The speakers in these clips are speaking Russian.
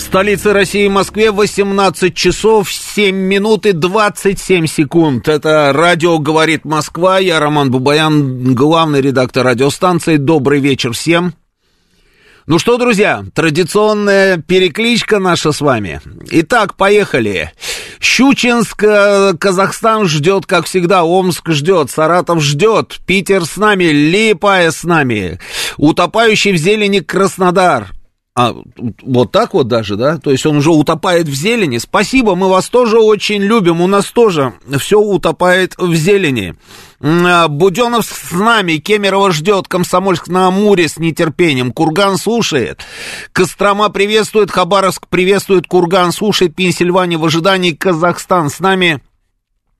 В столице России, Москве, 18 часов 7 минут и 27 секунд. Это радио «Говорит Москва». Я Роман Бабаян, главный редактор радиостанции. Добрый вечер всем. Ну что, друзья, традиционная перекличка наша с вами. Итак, поехали. Щучинск, э, Казахстан ждет, как всегда, Омск ждет, Саратов ждет, Питер с нами, Липая с нами, утопающий в зелени Краснодар, а, вот так вот даже, да? То есть он уже утопает в зелени. Спасибо, мы вас тоже очень любим. У нас тоже все утопает в зелени. А, Буденов с нами, Кемерово ждет, Комсомольск на Амуре с нетерпением, Курган слушает, Кострома приветствует, Хабаровск приветствует, Курган слушает, Пенсильвания в ожидании, Казахстан с нами,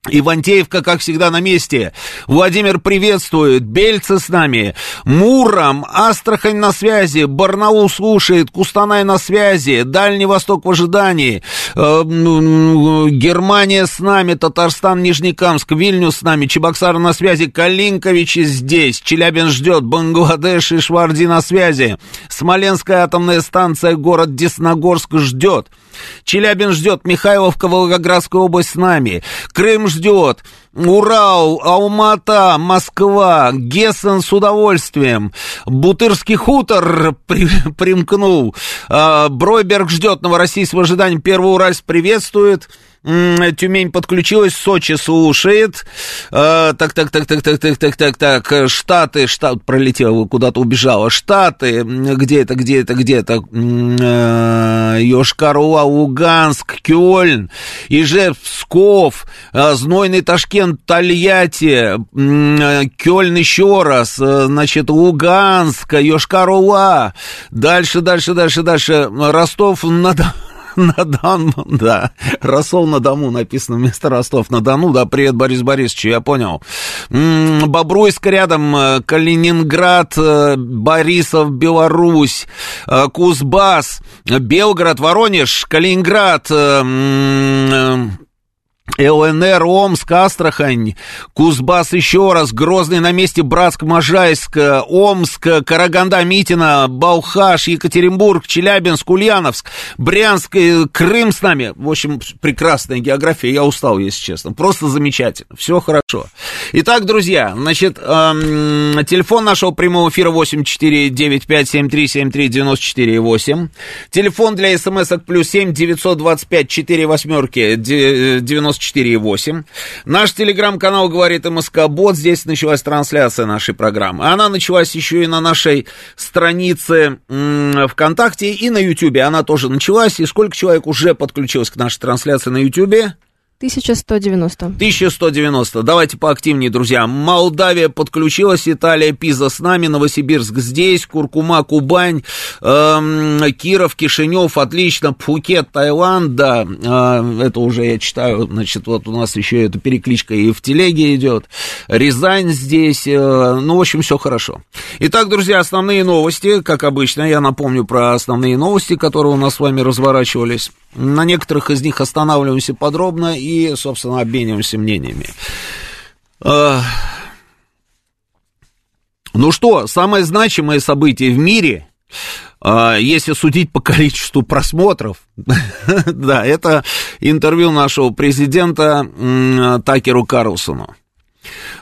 Ивантеевка, как всегда, на месте. Владимир приветствует. Бельцы с нами. Муром. Астрахань на связи. Барнаул слушает. Кустанай на связи. Дальний Восток в ожидании. Э, Германия с нами. Татарстан, Нижнекамск. Вильнюс с нами. Чебоксар на связи. Калинковичи здесь. Челябин ждет. Бангладеш и Шварди на связи. Смоленская атомная станция. Город Десногорск ждет. Челябин ждет. Михайловка, Волгоградская область с нами. Крым ждет. Урал, Алмата, Москва, Гессен с удовольствием. Бутырский хутор при, примкнул. А, Бройберг ждет. Новороссийск в. Первый Уральск приветствует. Тюмень подключилась, Сочи слушает. А, так, так, так, так, так, так, так, так, так. Штаты, штат пролетела, куда-то убежала. Штаты, где это, где это, где это? Йошкар-Ола, Луганск, Кёльн, Ижевск, Псков, Знойный Ташкент, Тольятти, Кёльн еще раз, значит, Луганск, Йошкар-Ола. Дальше, дальше, дальше, дальше. Ростов-на-Дону. на Дону, да. Росол на Дому написано вместо Ростов на Дону, да, привет, Борис Борисович, я понял. Бобруйск рядом, э, Калининград, э, Борисов, Беларусь, э, Кузбасс, Белгород, Воронеж, Калининград, ЛНР, Омск, Астрахань, Кузбасс еще раз, Грозный на месте, Братск, Можайск, Омск, Караганда, Митина, Балхаш, Екатеринбург, Челябинск, Ульяновск, Брянск, Крым с нами. В общем, прекрасная география, я устал, если честно. Просто замечательно, все хорошо. Итак, друзья, значит, эм, телефон нашего прямого эфира 8495-7373-94-8. Телефон для смс-ок плюс 7 925 4 восьмерки 94 94,8. Наш телеграм-канал говорит МСК Бот. Здесь началась трансляция нашей программы. Она началась еще и на нашей странице ВКонтакте и на Ютубе. Она тоже началась. И сколько человек уже подключилось к нашей трансляции на Ютубе? 1190. 1190. Давайте поактивнее, друзья. Молдавия подключилась, Италия, Пиза с нами, Новосибирск здесь, Куркума, Кубань, эм, Киров, Кишинев, отлично, Пхукет, Таиланд, да, э, это уже я читаю, значит, вот у нас еще эта перекличка и в телеге идет, Рязань здесь, э, ну, в общем, все хорошо. Итак, друзья, основные новости, как обычно, я напомню про основные новости, которые у нас с вами разворачивались. На некоторых из них останавливаемся подробно и, собственно, обмениваемся мнениями. Ну что, самое значимое событие в мире, если судить по количеству просмотров, да, это интервью нашего президента Такеру Карлсону.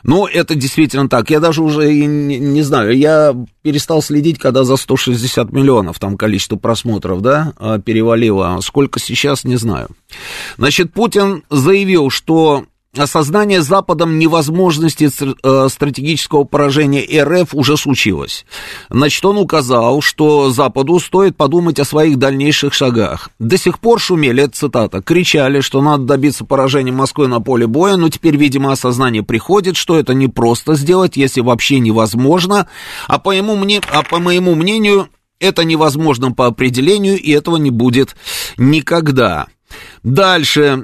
Ну, это действительно так. Я даже уже не, не знаю, я перестал следить, когда за 160 миллионов там количество просмотров, да, а, перевалило. Сколько сейчас, не знаю. Значит, Путин заявил, что осознание Западом невозможности э, стратегического поражения РФ уже случилось. Значит, он указал, что Западу стоит подумать о своих дальнейших шагах. До сих пор шумели, цитата, кричали, что надо добиться поражения Москвы на поле боя, но теперь, видимо, осознание приходит, что это не просто сделать, если вообще невозможно, а по, ему, мне, а по моему мнению, Это невозможно по определению, и этого не будет никогда. Дальше.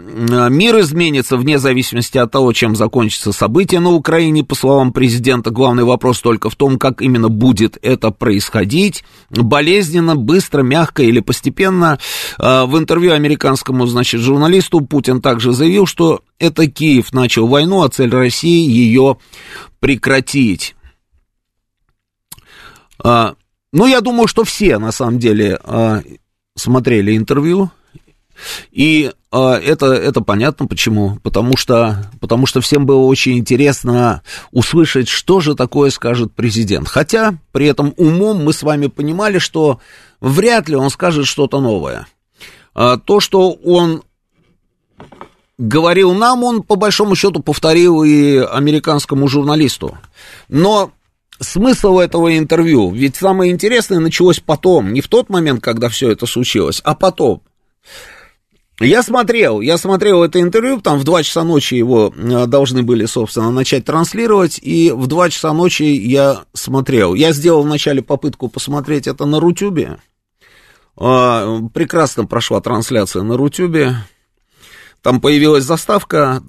Мир изменится вне зависимости от того, чем закончится событие на Украине, по словам президента. Главный вопрос только в том, как именно будет это происходить. Болезненно, быстро, мягко или постепенно. А, в интервью американскому, значит, журналисту Путин также заявил, что это Киев начал войну, а цель России ее прекратить. А, ну, я думаю, что все, на самом деле, смотрели интервью и э, это, это понятно почему. Потому что, потому что всем было очень интересно услышать, что же такое скажет президент. Хотя при этом умом мы с вами понимали, что вряд ли он скажет что-то новое. А то, что он говорил нам, он по большому счету повторил и американскому журналисту. Но смысл этого интервью, ведь самое интересное началось потом, не в тот момент, когда все это случилось, а потом. Я смотрел, я смотрел это интервью, там в 2 часа ночи его э, должны были, собственно, начать транслировать, и в 2 часа ночи я смотрел. Я сделал вначале попытку посмотреть это на Рутюбе, а, прекрасно прошла трансляция на Рутюбе, там появилась заставка,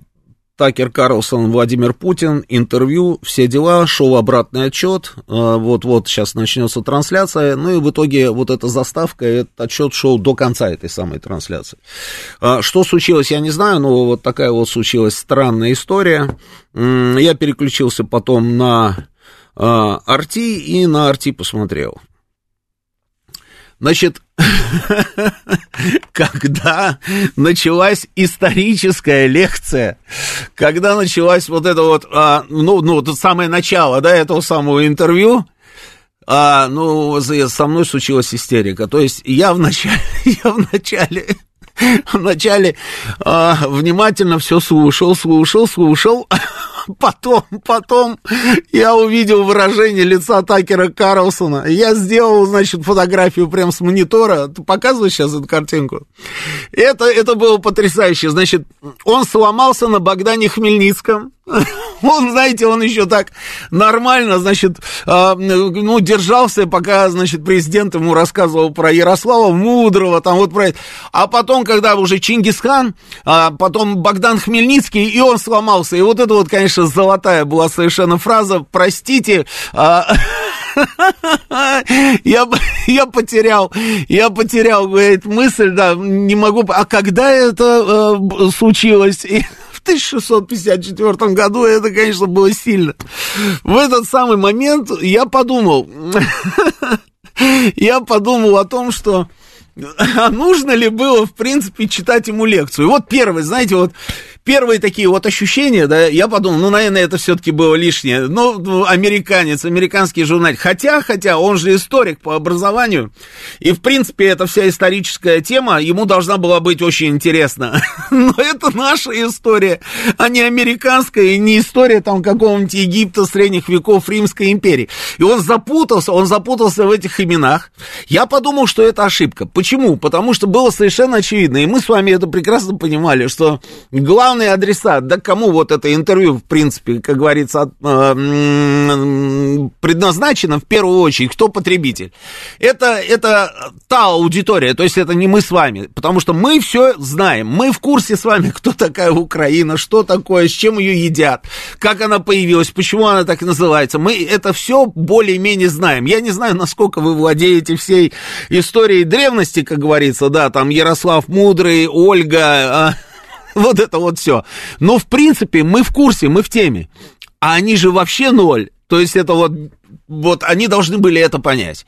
Такер Карлсон, Владимир Путин, интервью, все дела, шел обратный отчет, э, вот-вот сейчас начнется трансляция, ну и в итоге вот эта заставка, этот отчет шел до конца этой самой трансляции. А что случилось, я не знаю, но вот такая вот случилась странная история. Я переключился потом на Арти и на Арти посмотрел. Значит, когда началась историческая лекция, когда началась вот это вот, а, ну, ну, вот самое начало, да, этого самого интервью, а, ну, со мной случилась истерика. То есть я вначале, я вначале, вначале а, внимательно все слушал, слушал, слушал, Потом, потом я увидел выражение лица Такера Карлсона. Я сделал, значит, фотографию прям с монитора. Ты показываешь сейчас эту картинку? Это, это было потрясающе. Значит, он сломался на Богдане Хмельницком. Он, знаете, он еще так нормально, значит, э, ну, держался, пока, значит, президент ему рассказывал про Ярослава Мудрого, там вот про это. А потом, когда уже Чингисхан, а потом Богдан Хмельницкий, и он сломался. И вот это вот, конечно, золотая была совершенно фраза. Простите, а... я, я потерял, я потерял, говорит, мысль, да, не могу, а когда это э, случилось? И 1654 году это, конечно, было сильно. В этот самый момент я подумал, я подумал о том, что а нужно ли было, в принципе, читать ему лекцию. Вот первый, знаете, вот первые такие вот ощущения, да, я подумал, ну, наверное, это все-таки было лишнее. Ну, ну, американец, американский журналист. Хотя, хотя, он же историк по образованию, и, в принципе, эта вся историческая тема ему должна была быть очень интересна. Но это наша история, а не американская, и не история там какого-нибудь Египта средних веков Римской империи. И он запутался, он запутался в этих именах. Я подумал, что это ошибка. Почему? Потому что было совершенно очевидно, и мы с вами это прекрасно понимали, что главное главный адресат, да кому вот это интервью, в принципе, как говорится, э, предназначено в первую очередь, кто потребитель. Это, это та аудитория, то есть это не мы с вами, потому что мы все знаем, мы в курсе с вами, кто такая Украина, что такое, с чем ее едят, как она появилась, почему она так называется. Мы это все более-менее знаем. Я не знаю, насколько вы владеете всей историей древности, как говорится, да, там Ярослав Мудрый, Ольга, а, вот это вот все. Но, в принципе, мы в курсе, мы в теме. А они же вообще ноль. То есть это вот, вот они должны были это понять.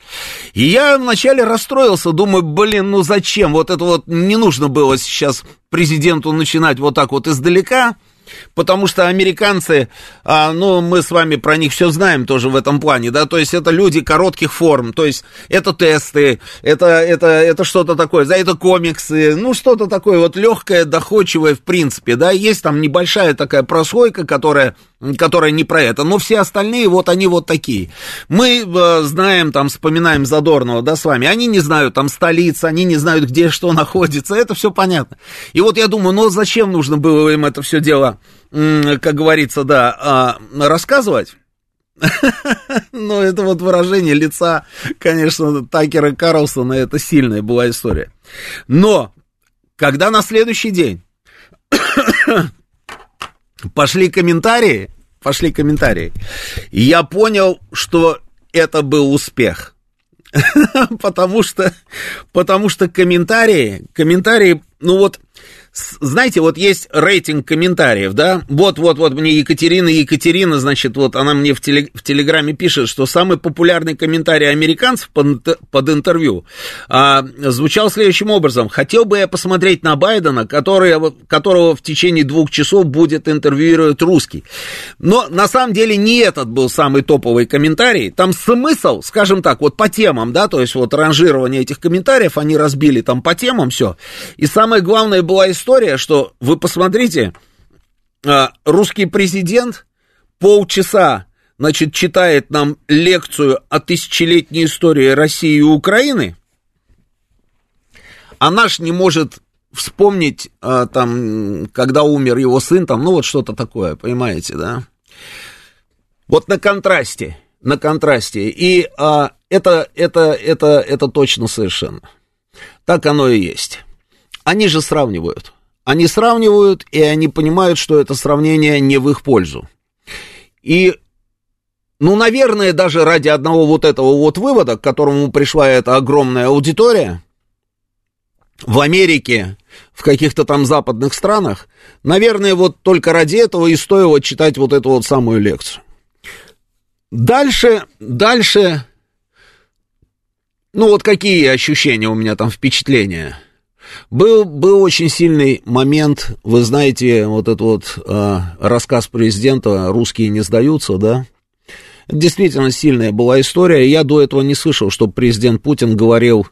И я вначале расстроился, думаю, блин, ну зачем? Вот это вот не нужно было сейчас президенту начинать вот так вот издалека. Потому что американцы, а, ну, мы с вами про них все знаем тоже в этом плане, да, то есть это люди коротких форм, то есть это тесты, это, это, это что-то такое, да, это комиксы, ну, что-то такое вот легкое, доходчивое в принципе, да, есть там небольшая такая прослойка, которая которая не про это, но все остальные вот они вот такие. Мы э, знаем, там, вспоминаем Задорнова, да, с вами, они не знают там столицы, они не знают, где что находится, это все понятно. И вот я думаю, ну зачем нужно было им это все дело, как говорится, да, э, рассказывать? Но это вот выражение лица, конечно, Такера Карлсона, это сильная была история. Но, когда на следующий день пошли комментарии, пошли комментарии, я понял, что это был успех. потому что, потому что комментарии, комментарии, ну вот, знаете, вот есть рейтинг комментариев, да, вот-вот-вот мне Екатерина, Екатерина, значит, вот она мне в, теле, в Телеграме пишет, что самый популярный комментарий американцев под, под интервью а, звучал следующим образом. Хотел бы я посмотреть на Байдена, который, которого в течение двух часов будет интервьюировать русский. Но на самом деле не этот был самый топовый комментарий. Там смысл, скажем так, вот по темам, да, то есть вот ранжирование этих комментариев, они разбили там по темам все. И самое главное была история история, что вы посмотрите, а, русский президент полчаса, значит, читает нам лекцию о тысячелетней истории России и Украины, а наш не может вспомнить, а, там, когда умер его сын, там, ну, вот что-то такое, понимаете, да? Вот на контрасте, на контрасте. И а, это, это, это, это точно совершенно. Так оно и есть. Они же сравнивают. Они сравнивают, и они понимают, что это сравнение не в их пользу. И, ну, наверное, даже ради одного вот этого вот вывода, к которому пришла эта огромная аудитория, в Америке, в каких-то там западных странах, наверное, вот только ради этого и стоило читать вот эту вот самую лекцию. Дальше, дальше, ну вот какие ощущения у меня там, впечатления – был, был очень сильный момент, вы знаете, вот этот вот э, рассказ президента «Русские не сдаются», да? Действительно сильная была история. Я до этого не слышал, что президент Путин говорил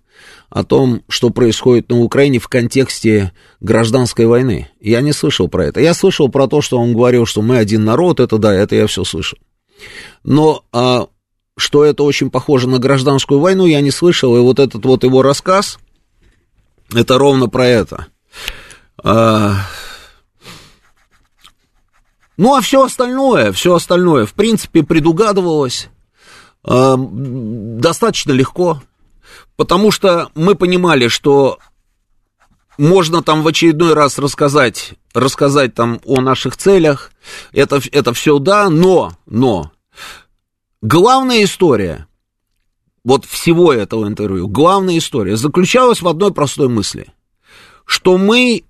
о том, что происходит на Украине в контексте гражданской войны. Я не слышал про это. Я слышал про то, что он говорил, что мы один народ, это да, это я все слышал. Но а, что это очень похоже на гражданскую войну, я не слышал. И вот этот вот его рассказ, это ровно про это. А... Ну, а все остальное, все остальное, в принципе, предугадывалось э, достаточно легко, потому что мы понимали, что можно там в очередной раз рассказать, рассказать там о наших целях, это, это все да, но, но, главная история, вот всего этого интервью, главная история заключалась в одной простой мысли, что мы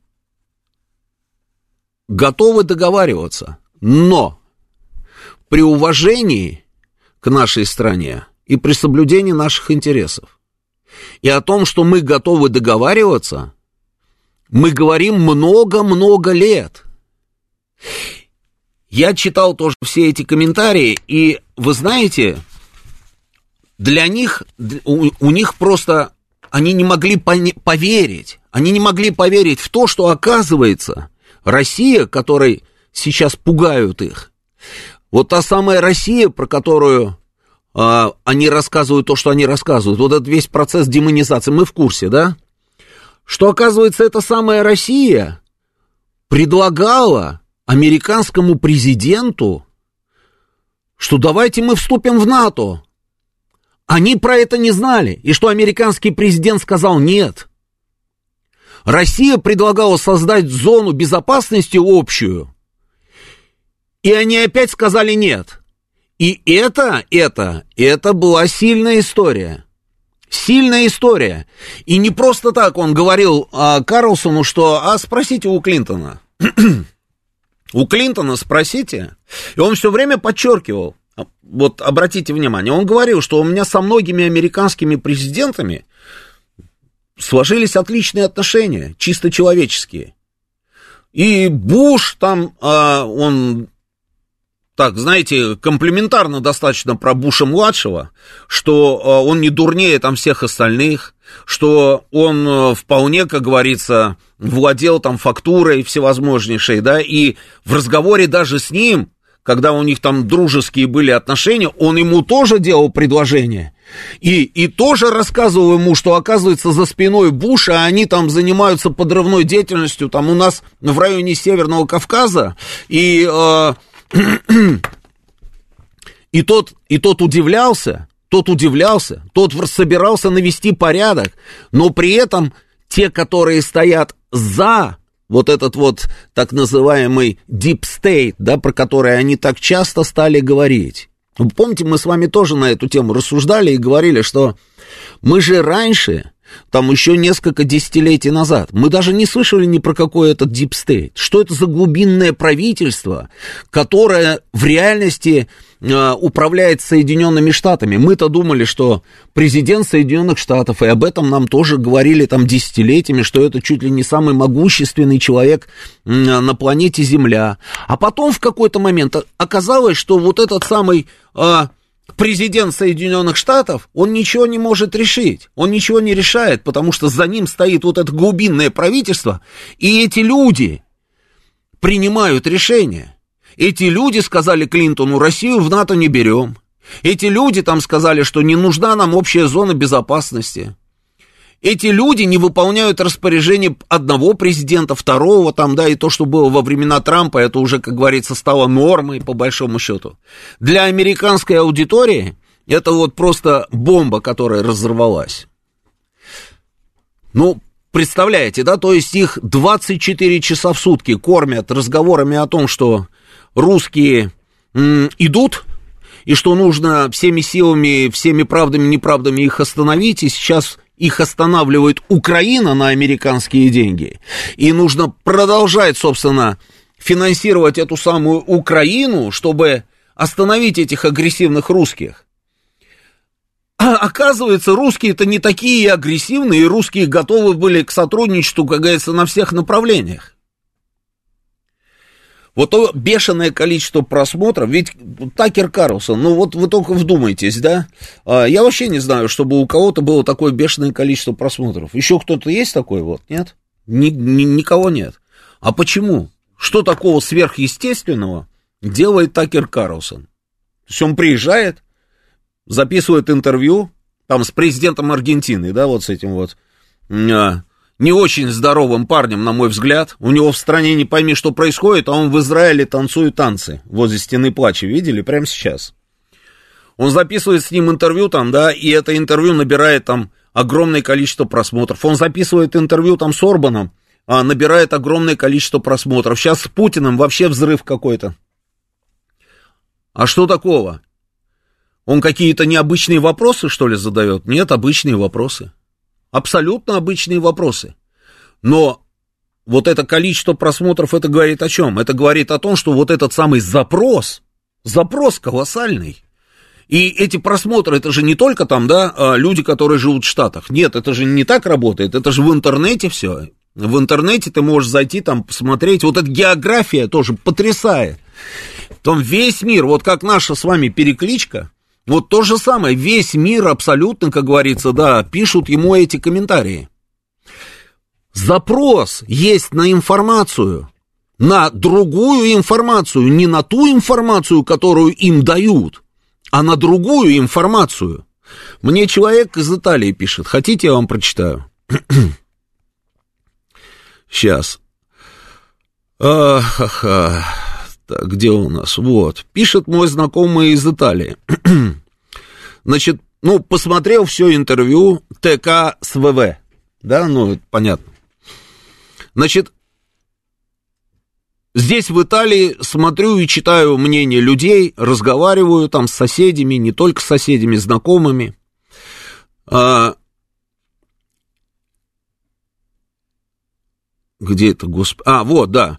готовы договариваться, но при уважении к нашей стране и при соблюдении наших интересов. И о том, что мы готовы договариваться, мы говорим много-много лет. Я читал тоже все эти комментарии, и вы знаете, для них, у, у них просто, они не могли поверить, они не могли поверить в то, что оказывается Россия, которой сейчас пугают их, вот та самая Россия, про которую а, они рассказывают то, что они рассказывают, вот этот весь процесс демонизации, мы в курсе, да? Что, оказывается, эта самая Россия предлагала американскому президенту, что давайте мы вступим в НАТО, они про это не знали. И что американский президент сказал нет. Россия предлагала создать зону безопасности общую. И они опять сказали нет. И это, это, это была сильная история. Сильная история. И не просто так он говорил а, Карлсону, что «а спросите у Клинтона». у Клинтона спросите. И он все время подчеркивал, вот обратите внимание, он говорил, что у меня со многими американскими президентами сложились отличные отношения, чисто человеческие. И Буш там, а, он так, знаете, комплементарно достаточно про Буша-младшего, что а, он не дурнее там всех остальных, что он а, вполне, как говорится, владел там фактурой всевозможнейшей, да, и в разговоре даже с ним когда у них там дружеские были отношения, он ему тоже делал предложение. И, и тоже рассказывал ему, что оказывается за спиной Буша они там занимаются подрывной деятельностью, там у нас в районе Северного Кавказа, и, э, И тот, и тот удивлялся, тот удивлялся, тот собирался навести порядок, но при этом те, которые стоят за вот этот вот так называемый deep state, да, про который они так часто стали говорить. Помните, мы с вами тоже на эту тему рассуждали и говорили, что мы же раньше там еще несколько десятилетий назад. Мы даже не слышали ни про какой этот Deep State. Что это за глубинное правительство, которое в реальности управляет Соединенными Штатами. Мы-то думали, что президент Соединенных Штатов, и об этом нам тоже говорили там десятилетиями, что это чуть ли не самый могущественный человек э, на планете Земля. А потом в какой-то момент оказалось, что вот этот самый... Э, президент Соединенных Штатов, он ничего не может решить. Он ничего не решает, потому что за ним стоит вот это глубинное правительство, и эти люди принимают решения. Эти люди сказали Клинтону, Россию в НАТО не берем. Эти люди там сказали, что не нужна нам общая зона безопасности. Эти люди не выполняют распоряжение одного президента, второго там, да, и то, что было во времена Трампа, это уже, как говорится, стало нормой, по большому счету. Для американской аудитории это вот просто бомба, которая разорвалась. Ну, представляете, да, то есть их 24 часа в сутки кормят разговорами о том, что русские идут, и что нужно всеми силами, всеми правдами, неправдами их остановить, и сейчас их останавливает Украина на американские деньги, и нужно продолжать, собственно, финансировать эту самую Украину, чтобы остановить этих агрессивных русских. А оказывается, русские это не такие агрессивные, и русские готовы были к сотрудничеству, как говорится, на всех направлениях. Вот то бешеное количество просмотров, ведь Такер Карлсон, ну вот вы только вдумайтесь, да? А, я вообще не знаю, чтобы у кого-то было такое бешеное количество просмотров. Еще кто-то есть такой вот, нет? Ни, ни, никого нет. А почему? Что такого сверхъестественного делает Такер Карлсон? То есть он приезжает, записывает интервью, там с президентом Аргентины, да, вот с этим вот а, не очень здоровым парнем, на мой взгляд. У него в стране не пойми, что происходит, а он в Израиле танцует танцы возле стены плача. Видели? Прямо сейчас. Он записывает с ним интервью там, да, и это интервью набирает там огромное количество просмотров. Он записывает интервью там с Орбаном, а, набирает огромное количество просмотров. Сейчас с Путиным вообще взрыв какой-то. А что такого? Он какие-то необычные вопросы, что ли, задает? Нет, обычные вопросы абсолютно обычные вопросы. Но вот это количество просмотров, это говорит о чем? Это говорит о том, что вот этот самый запрос, запрос колоссальный. И эти просмотры, это же не только там, да, а, люди, которые живут в Штатах. Нет, это же не так работает, это же в интернете все. В интернете ты можешь зайти там, посмотреть. Вот эта география тоже потрясает. Там весь мир, вот как наша с вами перекличка, вот то же самое, весь мир абсолютно, как говорится, да, пишут ему эти комментарии. Запрос есть на информацию, на другую информацию, не на ту информацию, которую им дают, а на другую информацию. Мне человек из Италии пишет, хотите, я вам прочитаю? Сейчас. Ах, так, где у нас? Вот. Пишет мой знакомый из Италии. Значит, ну, посмотрел все интервью ТК с ВВ. Да, ну, понятно. Значит, здесь в Италии смотрю и читаю мнение людей, разговариваю там с соседями, не только с соседями, знакомыми. А, где это, господи, а, вот, да,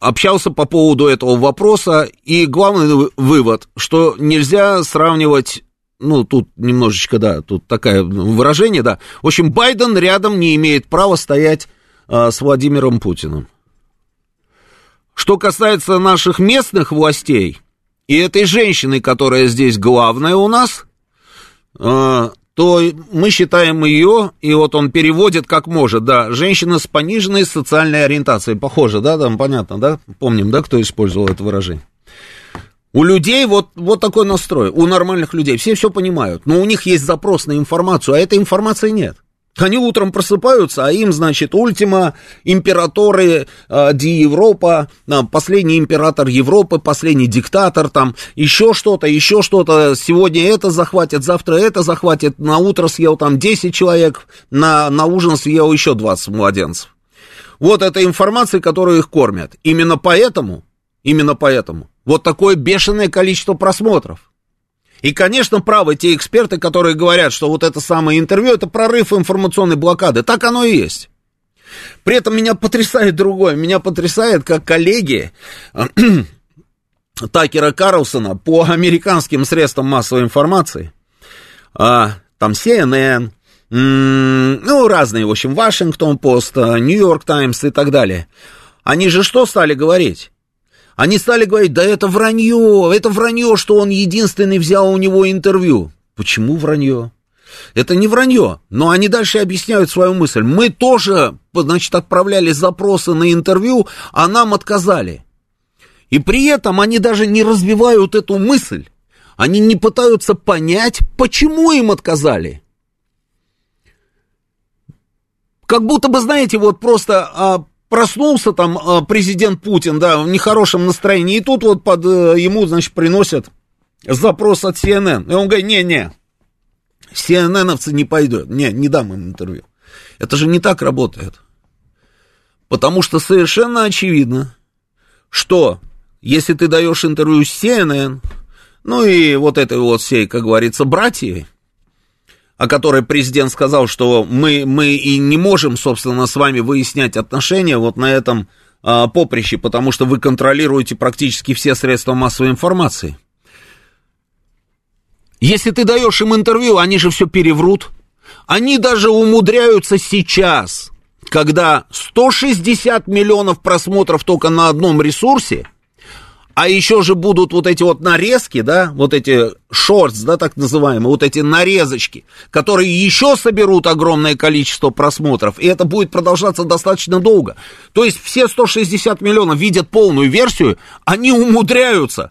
общался по поводу этого вопроса, и главный вывод, что нельзя сравнивать, ну, тут немножечко, да, тут такое выражение, да, в общем, Байден рядом не имеет права стоять а, с Владимиром Путиным. Что касается наших местных властей и этой женщины, которая здесь главная у нас, а, то мы считаем ее, и вот он переводит как может, да, женщина с пониженной социальной ориентацией. Похоже, да, там понятно, да? Помним, да, кто использовал это выражение. У людей вот, вот такой настрой, у нормальных людей. Все все понимают, но у них есть запрос на информацию, а этой информации нет. Они утром просыпаются, а им, значит, ультима, императоры э, Ди Европа, э, последний император Европы, последний диктатор, там, еще что-то, еще что-то, сегодня это захватят, завтра это захватят, на утро съел там 10 человек, на, на ужин съел еще 20 младенцев. Вот эта информация, которую их кормят. Именно поэтому, именно поэтому, вот такое бешеное количество просмотров. И, конечно, правы те эксперты, которые говорят, что вот это самое интервью, это прорыв информационной блокады. Так оно и есть. При этом меня потрясает другое. Меня потрясает, как коллеги Такера Карлсона по американским средствам массовой информации, а, там CNN, ну, разные, в общем, Вашингтон Пост, Нью-Йорк Таймс и так далее. Они же что стали говорить? Они стали говорить, да это вранье, это вранье, что он единственный взял у него интервью. Почему вранье? Это не вранье, но они дальше объясняют свою мысль. Мы тоже, значит, отправляли запросы на интервью, а нам отказали. И при этом они даже не развивают эту мысль. Они не пытаются понять, почему им отказали. Как будто бы, знаете, вот просто а, проснулся там а, президент Путин, да, в нехорошем настроении, и тут вот под э, ему, значит, приносят запрос от CNN. И он говорит, не-не, CNN-овцы не пойдут, не, не дам им интервью. Это же не так работает. Потому что совершенно очевидно, что если ты даешь интервью CNN, ну и вот этой вот всей, как говорится, братьей, о которой президент сказал, что мы, мы и не можем, собственно, с вами выяснять отношения вот на этом а, поприще, потому что вы контролируете практически все средства массовой информации. Если ты даешь им интервью, они же все переврут. Они даже умудряются сейчас, когда 160 миллионов просмотров только на одном ресурсе, а еще же будут вот эти вот нарезки, да, вот эти шортс, да, так называемые, вот эти нарезочки, которые еще соберут огромное количество просмотров, и это будет продолжаться достаточно долго. То есть все 160 миллионов видят полную версию, они умудряются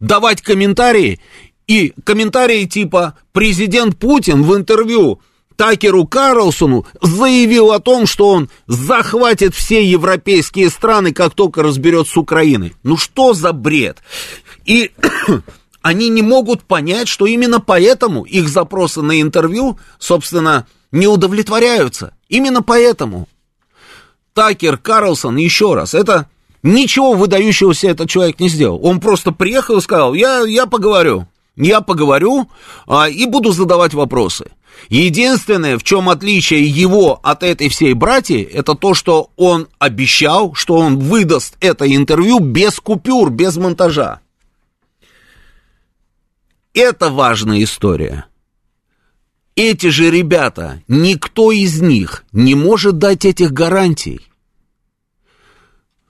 давать комментарии, и комментарии типа «Президент Путин в интервью Такеру Карлсону заявил о том, что он захватит все европейские страны, как только разберет с Украиной. Ну что за бред? И они не могут понять, что именно поэтому их запросы на интервью, собственно, не удовлетворяются. Именно поэтому. Такер Карлсон, еще раз, это ничего выдающегося этот человек не сделал. Он просто приехал и сказал, я, я поговорю. Я поговорю а, и буду задавать вопросы. Единственное, в чем отличие его от этой всей братьи, это то, что он обещал, что он выдаст это интервью без купюр, без монтажа. Это важная история. Эти же ребята, никто из них не может дать этих гарантий.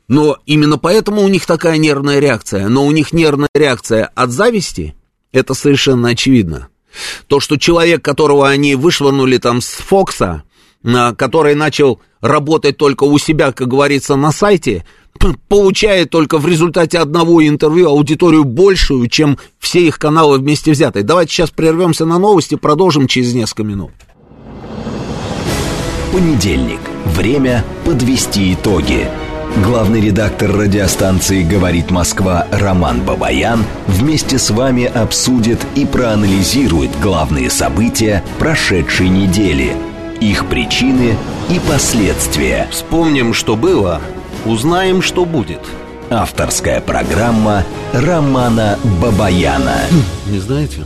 Но именно поэтому у них такая нервная реакция. Но у них нервная реакция от зависти, это совершенно очевидно. То, что человек, которого они вышвырнули там с Фокса, который начал работать только у себя, как говорится, на сайте, получает только в результате одного интервью аудиторию большую, чем все их каналы вместе взятые. Давайте сейчас прервемся на новости, продолжим через несколько минут. Понедельник. Время подвести итоги. Главный редактор радиостанции «Говорит Москва» Роман Бабаян вместе с вами обсудит и проанализирует главные события прошедшей недели, их причины и последствия. Вспомним, что было, узнаем, что будет. Авторская программа Романа Бабаяна. Не знаете?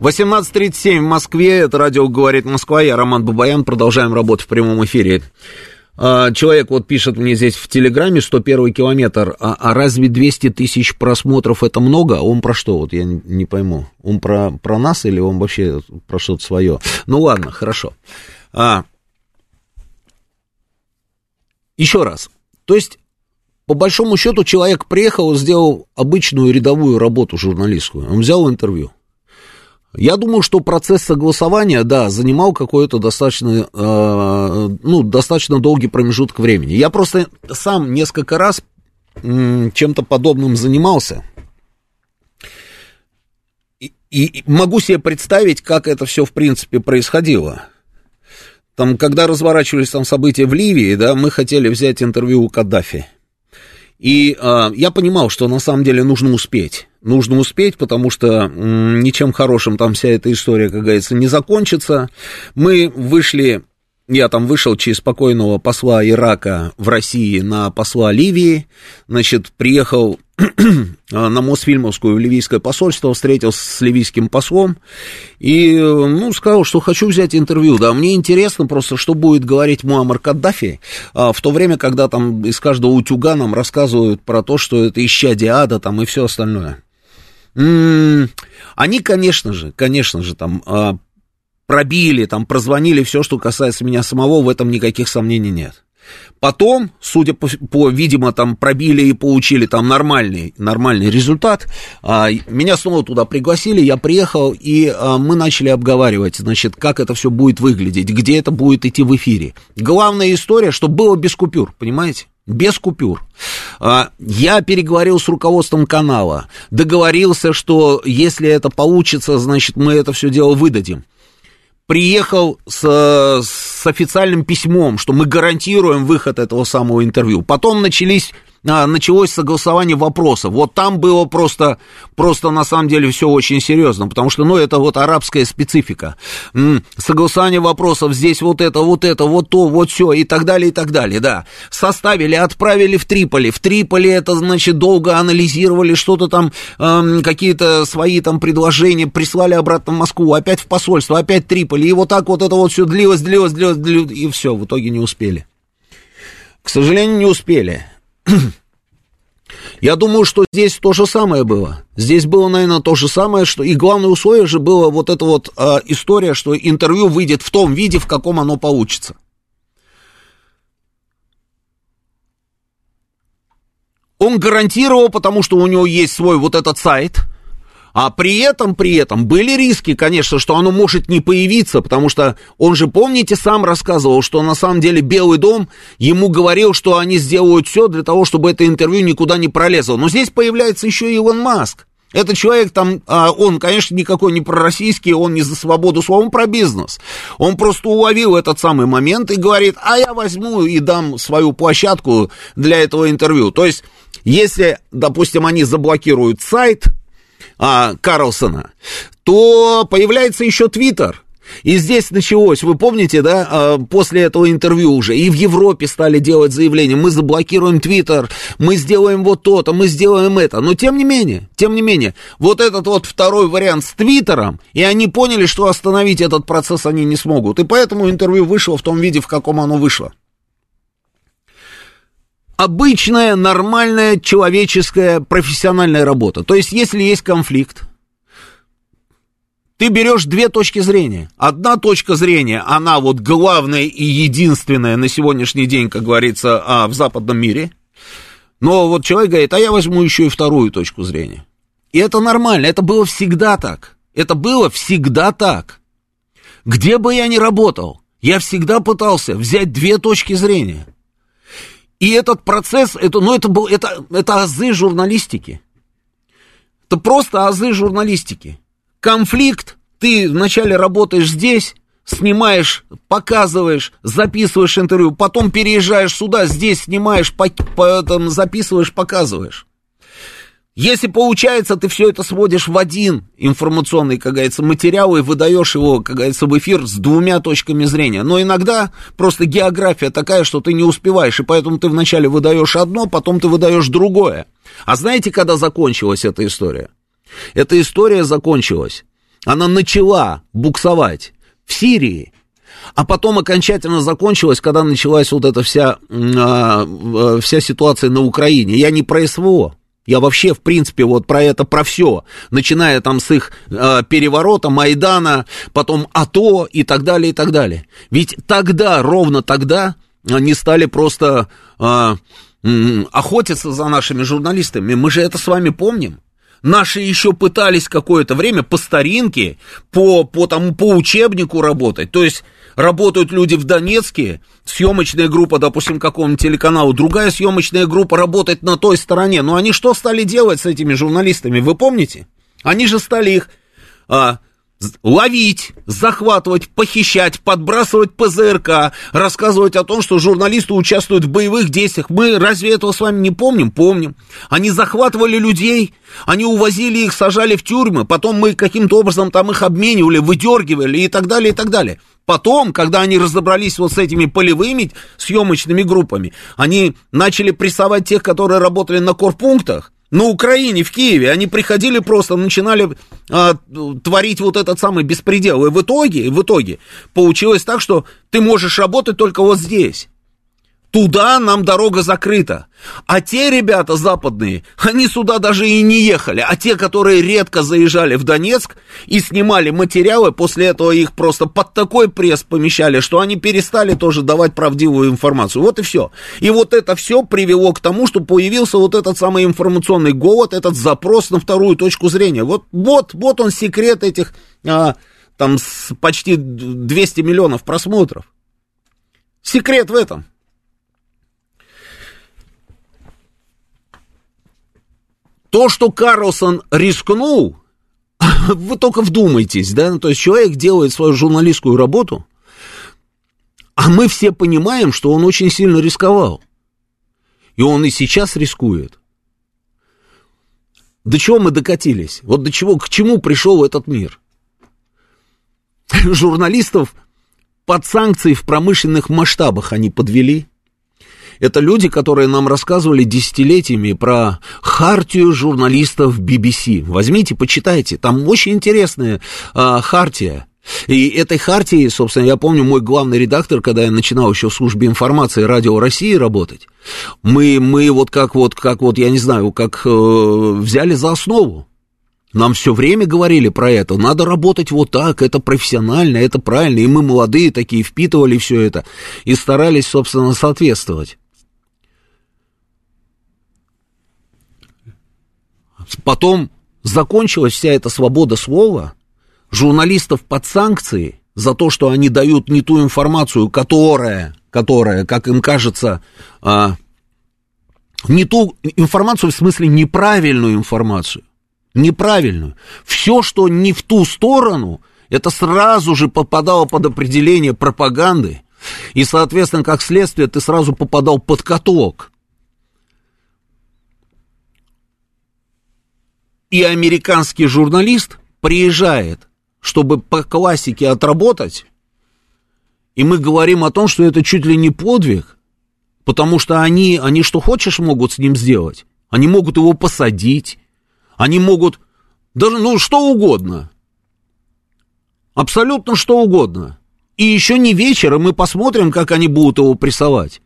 18.37 в Москве, это радио «Говорит Москва», я Роман Бабаян, продолжаем работу в прямом эфире. А, человек вот пишет мне здесь в Телеграме 101 километр, а, а разве 200 тысяч просмотров это много? Он про что? Вот я не, пойму. Он про, про нас или он вообще про что-то свое? Ну ладно, хорошо. А, еще раз. То есть, по большому счету, человек приехал, сделал обычную рядовую работу журналистскую. Он взял интервью. Я думаю, что процесс согласования, да, занимал какой-то достаточно, э, ну, достаточно долгий промежуток времени. Я просто сам несколько раз э, чем-то подобным занимался. И, и могу себе представить, как это все, в принципе, происходило. Там, когда разворачивались там события в Ливии, да, мы хотели взять интервью у Каддафи. И э, я понимал, что на самом деле нужно успеть. Нужно успеть, потому что м, ничем хорошим там вся эта история, как говорится, не закончится. Мы вышли я там вышел через спокойного посла Ирака в России на посла Ливии, значит, приехал на Мосфильмовскую в ливийское посольство, встретился с ливийским послом и, ну, сказал, что хочу взять интервью, да, мне интересно просто, что будет говорить Муаммар Каддафи, а, в то время, когда там из каждого утюга нам рассказывают про то, что это исчадие ада там и все остальное. М-м-м, они, конечно же, конечно же, там а, пробили, там, прозвонили, все, что касается меня самого, в этом никаких сомнений нет. Потом, судя по, по видимо, там пробили и получили там нормальный, нормальный результат, а, меня снова туда пригласили, я приехал, и а, мы начали обговаривать, значит, как это все будет выглядеть, где это будет идти в эфире. Главная история, что было без купюр, понимаете? без купюр. А, я переговорил с руководством канала, договорился, что если это получится, значит, мы это все дело выдадим приехал с, с официальным письмом, что мы гарантируем выход этого самого интервью. Потом начались началось согласование вопросов. Вот там было просто, просто на самом деле все очень серьезно, потому что, ну, это вот арабская специфика. Согласование вопросов, здесь вот это, вот это, вот то, вот все, и так далее, и так далее, да. Составили, отправили в Триполи. В Триполи это, значит, долго анализировали, что-то там, э, какие-то свои там предложения, прислали обратно в Москву, опять в посольство, опять Триполи, и вот так вот это вот все длилось, длилось, длилось, длилось, и все, в итоге не успели. К сожалению, не успели. Я думаю, что здесь то же самое было. Здесь было, наверное, то же самое, что и главное условие же было вот эта вот э, история, что интервью выйдет в том виде, в каком оно получится. Он гарантировал, потому что у него есть свой вот этот сайт – а при этом, при этом были риски, конечно, что оно может не появиться, потому что он же, помните, сам рассказывал, что на самом деле Белый дом ему говорил, что они сделают все для того, чтобы это интервью никуда не пролезло. Но здесь появляется еще и Илон Маск. Этот человек там, а, он, конечно, никакой не пророссийский, он не за свободу слова, он про бизнес. Он просто уловил этот самый момент и говорит, а я возьму и дам свою площадку для этого интервью. То есть, если, допустим, они заблокируют сайт, а, Карлсона, то появляется еще Твиттер. И здесь началось, вы помните, да, а, после этого интервью уже, и в Европе стали делать заявления, мы заблокируем Твиттер, мы сделаем вот то-то, мы сделаем это. Но тем не менее, тем не менее, вот этот вот второй вариант с Твиттером, и они поняли, что остановить этот процесс они не смогут. И поэтому интервью вышло в том виде, в каком оно вышло обычная, нормальная, человеческая, профессиональная работа. То есть, если есть конфликт, ты берешь две точки зрения. Одна точка зрения, она вот главная и единственная на сегодняшний день, как говорится, а, в западном мире. Но вот человек говорит, а я возьму еще и вторую точку зрения. И это нормально, это было всегда так. Это было всегда так. Где бы я ни работал, я всегда пытался взять две точки зрения. И этот процесс, это, ну, это, был, это, это азы журналистики. Это просто азы журналистики. Конфликт, ты вначале работаешь здесь, снимаешь, показываешь, записываешь интервью, потом переезжаешь сюда, здесь снимаешь, по, по, там, записываешь, показываешь. Если получается, ты все это сводишь в один информационный, как говорится, материал и выдаешь его, как говорится, в эфир с двумя точками зрения. Но иногда просто география такая, что ты не успеваешь, и поэтому ты вначале выдаешь одно, потом ты выдаешь другое. А знаете, когда закончилась эта история? Эта история закончилась. Она начала буксовать в Сирии, а потом окончательно закончилась, когда началась вот эта вся, а, вся ситуация на Украине. Я не про СВО. Я вообще, в принципе, вот про это, про все, начиная там с их э, переворота, Майдана, потом АТО и так далее, и так далее. Ведь тогда, ровно тогда, они стали просто э, охотиться за нашими журналистами. Мы же это с вами помним. Наши еще пытались какое-то время по старинке, по, по, тому, по учебнику работать. То есть работают люди в Донецке, съемочная группа, допустим, какому-нибудь телеканалу, другая съемочная группа работает на той стороне. Но они что стали делать с этими журналистами, вы помните? Они же стали их а, ловить, захватывать, похищать, подбрасывать ПЗРК, рассказывать о том, что журналисты участвуют в боевых действиях. Мы разве этого с вами не помним? Помним. Они захватывали людей, они увозили их, сажали в тюрьмы, потом мы каким-то образом там их обменивали, выдергивали и так далее, и так далее. Потом, когда они разобрались вот с этими полевыми съемочными группами, они начали прессовать тех, которые работали на корпунктах, на Украине, в Киеве, они приходили просто, начинали а, творить вот этот самый беспредел. И в итоге, в итоге получилось так, что ты можешь работать только вот здесь. Туда нам дорога закрыта. А те ребята западные, они сюда даже и не ехали. А те, которые редко заезжали в Донецк и снимали материалы, после этого их просто под такой пресс помещали, что они перестали тоже давать правдивую информацию. Вот и все. И вот это все привело к тому, что появился вот этот самый информационный голод, этот запрос на вторую точку зрения. Вот, вот, вот он секрет этих а, там почти 200 миллионов просмотров. Секрет в этом. То, что Карлсон рискнул, вы только вдумайтесь, да, то есть человек делает свою журналистскую работу, а мы все понимаем, что он очень сильно рисковал. И он и сейчас рискует. До чего мы докатились? Вот до чего, к чему пришел этот мир? Журналистов под санкции в промышленных масштабах они подвели – это люди, которые нам рассказывали десятилетиями про хартию журналистов BBC. Возьмите, почитайте, там очень интересная а, хартия. И этой хартии, собственно, я помню, мой главный редактор, когда я начинал еще в службе информации Радио России работать, мы, мы вот как вот, как вот, я не знаю, как э, взяли за основу. Нам все время говорили про это. Надо работать вот так, это профессионально, это правильно. И мы молодые такие впитывали все это и старались, собственно, соответствовать. Потом закончилась вся эта свобода слова, журналистов под санкции за то, что они дают не ту информацию, которая, которая как им кажется, а, не ту информацию, в смысле неправильную информацию, неправильную. Все, что не в ту сторону, это сразу же попадало под определение пропаганды, и, соответственно, как следствие, ты сразу попадал под каток. И американский журналист приезжает, чтобы по классике отработать, и мы говорим о том, что это чуть ли не подвиг, потому что они, они что хочешь могут с ним сделать. Они могут его посадить, они могут даже, ну, что угодно. Абсолютно что угодно. И еще не вечер, и мы посмотрим, как они будут его прессовать.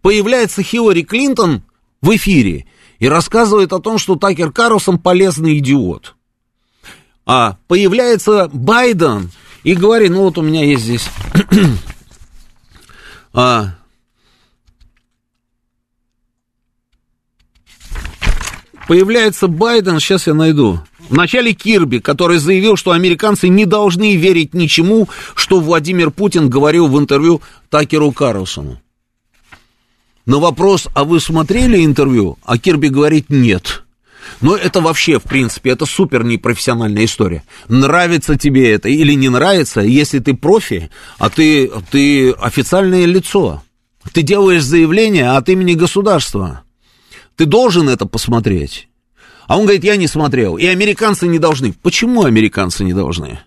Появляется Хиллари Клинтон в эфире и рассказывает о том, что Такер Карлсон полезный идиот. А появляется Байден и говорит, ну вот у меня есть здесь... а, появляется Байден, сейчас я найду. Вначале Кирби, который заявил, что американцы не должны верить ничему, что Владимир Путин говорил в интервью Такеру Карлсону. На вопрос, а вы смотрели интервью? А Кирби говорит нет. Но это вообще, в принципе, это супер непрофессиональная история. Нравится тебе это или не нравится, если ты профи, а ты, ты официальное лицо. Ты делаешь заявление от имени государства. Ты должен это посмотреть. А он говорит, я не смотрел. И американцы не должны. Почему американцы не должны?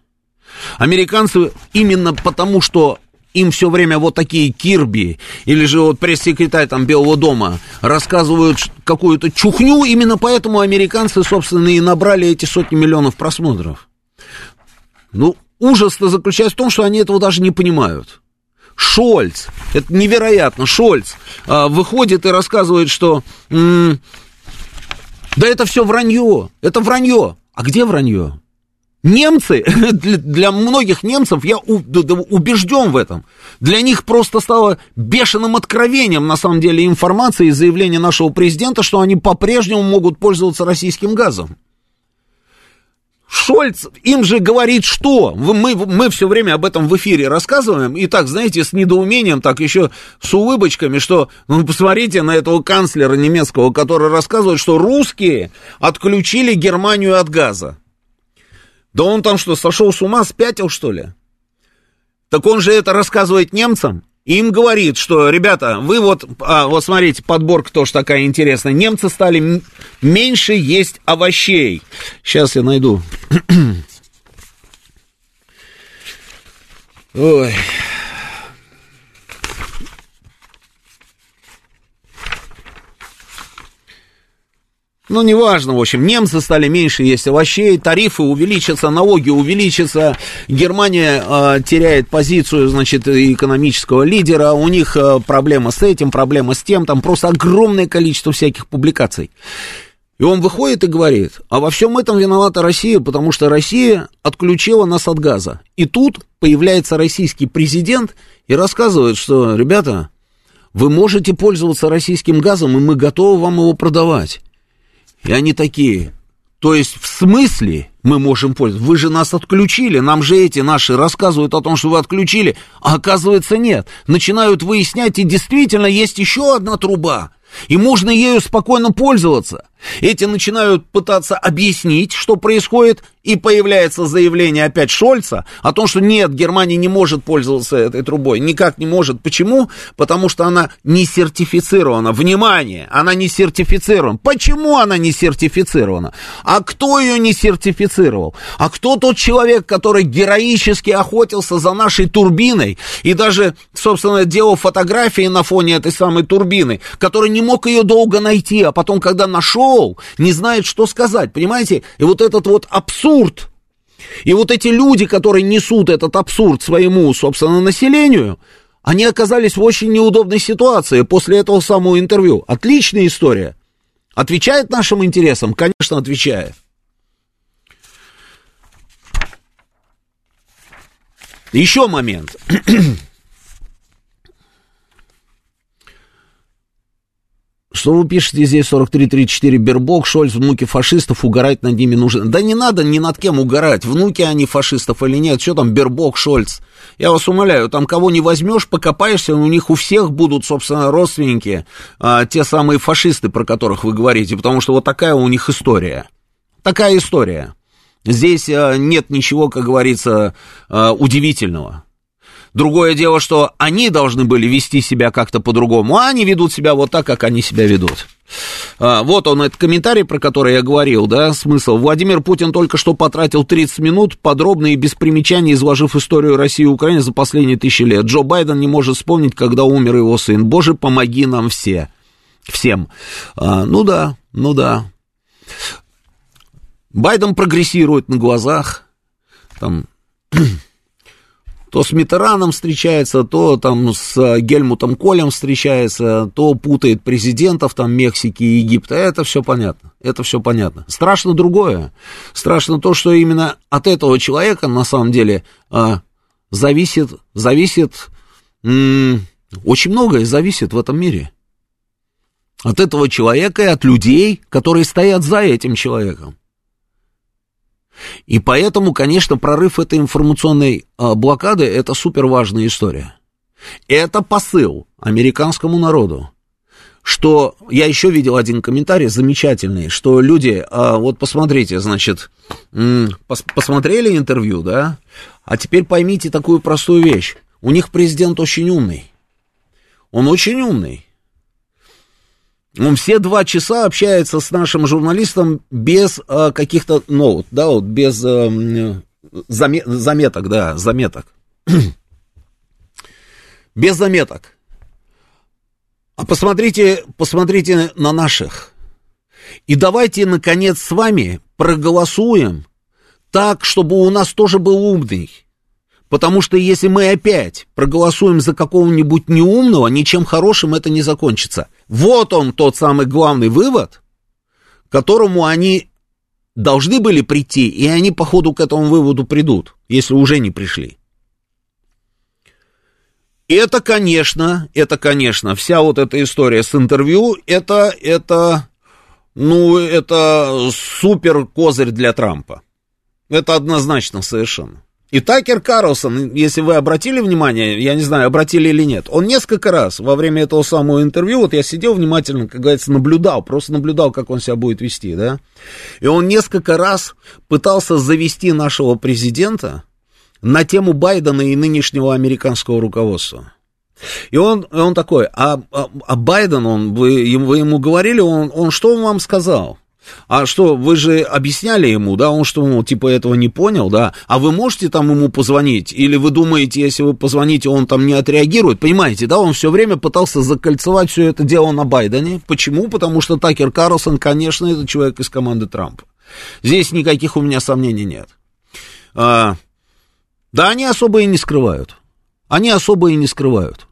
Американцы именно потому, что им все время вот такие Кирби или же вот пресс-секретарь там Белого дома рассказывают какую-то чухню, именно поэтому американцы, собственно, и набрали эти сотни миллионов просмотров. Ну, ужас-то заключается в том, что они этого даже не понимают. Шольц, это невероятно, Шольц а, выходит и рассказывает, что м- да это все вранье, это вранье. А где вранье? Немцы, для, многих немцев, я убежден в этом, для них просто стало бешеным откровением, на самом деле, информация и заявление нашего президента, что они по-прежнему могут пользоваться российским газом. Шольц им же говорит, что мы, мы все время об этом в эфире рассказываем, и так, знаете, с недоумением, так еще с улыбочками, что, ну, посмотрите на этого канцлера немецкого, который рассказывает, что русские отключили Германию от газа. Да он там что, сошел с ума, спятил, что ли? Так он же это рассказывает немцам, им говорит, что, ребята, вы вот, а, вот смотрите, подборка тоже такая интересная. Немцы стали меньше есть овощей. Сейчас я найду. Ой. Ну, неважно, в общем, немцы стали меньше есть овощей, тарифы увеличатся, налоги увеличатся, Германия э, теряет позицию, значит, экономического лидера, у них э, проблема с этим, проблема с тем, там просто огромное количество всяких публикаций. И он выходит и говорит, а во всем этом виновата Россия, потому что Россия отключила нас от газа. И тут появляется российский президент и рассказывает, что, ребята, вы можете пользоваться российским газом, и мы готовы вам его продавать. И они такие, то есть в смысле мы можем пользоваться? Вы же нас отключили, нам же эти наши рассказывают о том, что вы отключили, а оказывается нет. Начинают выяснять, и действительно есть еще одна труба, и можно ею спокойно пользоваться. Эти начинают пытаться объяснить, что происходит, и появляется заявление опять Шольца о том, что нет, Германия не может пользоваться этой трубой, никак не может. Почему? Потому что она не сертифицирована. Внимание, она не сертифицирована. Почему она не сертифицирована? А кто ее не сертифицировал? А кто тот человек, который героически охотился за нашей турбиной и даже, собственно, делал фотографии на фоне этой самой турбины, который не мог ее долго найти, а потом, когда нашел, ушел, не знает, что сказать, понимаете? И вот этот вот абсурд, и вот эти люди, которые несут этот абсурд своему, собственно, населению, они оказались в очень неудобной ситуации после этого самого интервью. Отличная история. Отвечает нашим интересам? Конечно, отвечает. Еще момент. Что вы пишете здесь 43-34 Бербок, Шольц, внуки фашистов, угорать над ними нужно. Да не надо ни над кем угорать, внуки они фашистов или нет, что там Бербок, Шольц. Я вас умоляю, там кого не возьмешь, покопаешься, у них у всех будут, собственно, родственники, а, те самые фашисты, про которых вы говорите, потому что вот такая у них история. Такая история. Здесь а, нет ничего, как говорится, а, удивительного. Другое дело, что они должны были вести себя как-то по-другому, а они ведут себя вот так, как они себя ведут. А, вот он, этот комментарий, про который я говорил, да, смысл. Владимир Путин только что потратил 30 минут, подробно и без примечаний изложив историю России и Украины за последние тысячи лет. Джо Байден не может вспомнить, когда умер его сын. Боже, помоги нам все. Всем. А, ну да, ну да. Байден прогрессирует на глазах. Там то с Митераном встречается, то там с Гельмутом Колем встречается, то путает президентов там Мексики и Египта. Это все понятно. Это все понятно. Страшно другое. Страшно то, что именно от этого человека на самом деле а, зависит, зависит очень многое зависит в этом мире. От этого человека и от людей, которые стоят за этим человеком. И поэтому, конечно, прорыв этой информационной а, блокады – это супер важная история. Это посыл американскому народу, что я еще видел один комментарий замечательный, что люди, а, вот посмотрите, значит, пос, посмотрели интервью, да, а теперь поймите такую простую вещь. У них президент очень умный. Он очень умный. Он все два часа общается с нашим журналистом без э, каких-то ноут, да, вот без э, заме, заметок, да, заметок. без заметок. А посмотрите, посмотрите на наших. И давайте, наконец, с вами проголосуем так, чтобы у нас тоже был умный. Потому что если мы опять проголосуем за какого-нибудь неумного, ничем хорошим это не закончится. Вот он тот самый главный вывод, к которому они должны были прийти, и они по ходу к этому выводу придут, если уже не пришли. Это, конечно, это, конечно, вся вот эта история с интервью, это, это, ну, это супер козырь для Трампа. Это однозначно совершенно. И Такер Карлсон, если вы обратили внимание, я не знаю, обратили или нет, он несколько раз во время этого самого интервью, вот я сидел внимательно, как говорится, наблюдал, просто наблюдал, как он себя будет вести, да, и он несколько раз пытался завести нашего президента на тему Байдена и нынешнего американского руководства. И он, он такой, а, а, а Байден, он, вы, вы ему говорили, он, он что вам сказал? А что, вы же объясняли ему, да, он что, ну, типа этого не понял, да, а вы можете там ему позвонить, или вы думаете, если вы позвоните, он там не отреагирует, понимаете, да, он все время пытался закольцевать все это дело на Байдене, почему? Потому что Такер Карлсон, конечно, это человек из команды Трампа. Здесь никаких у меня сомнений нет. А, да, они особо и не скрывают. Они особо и не скрывают.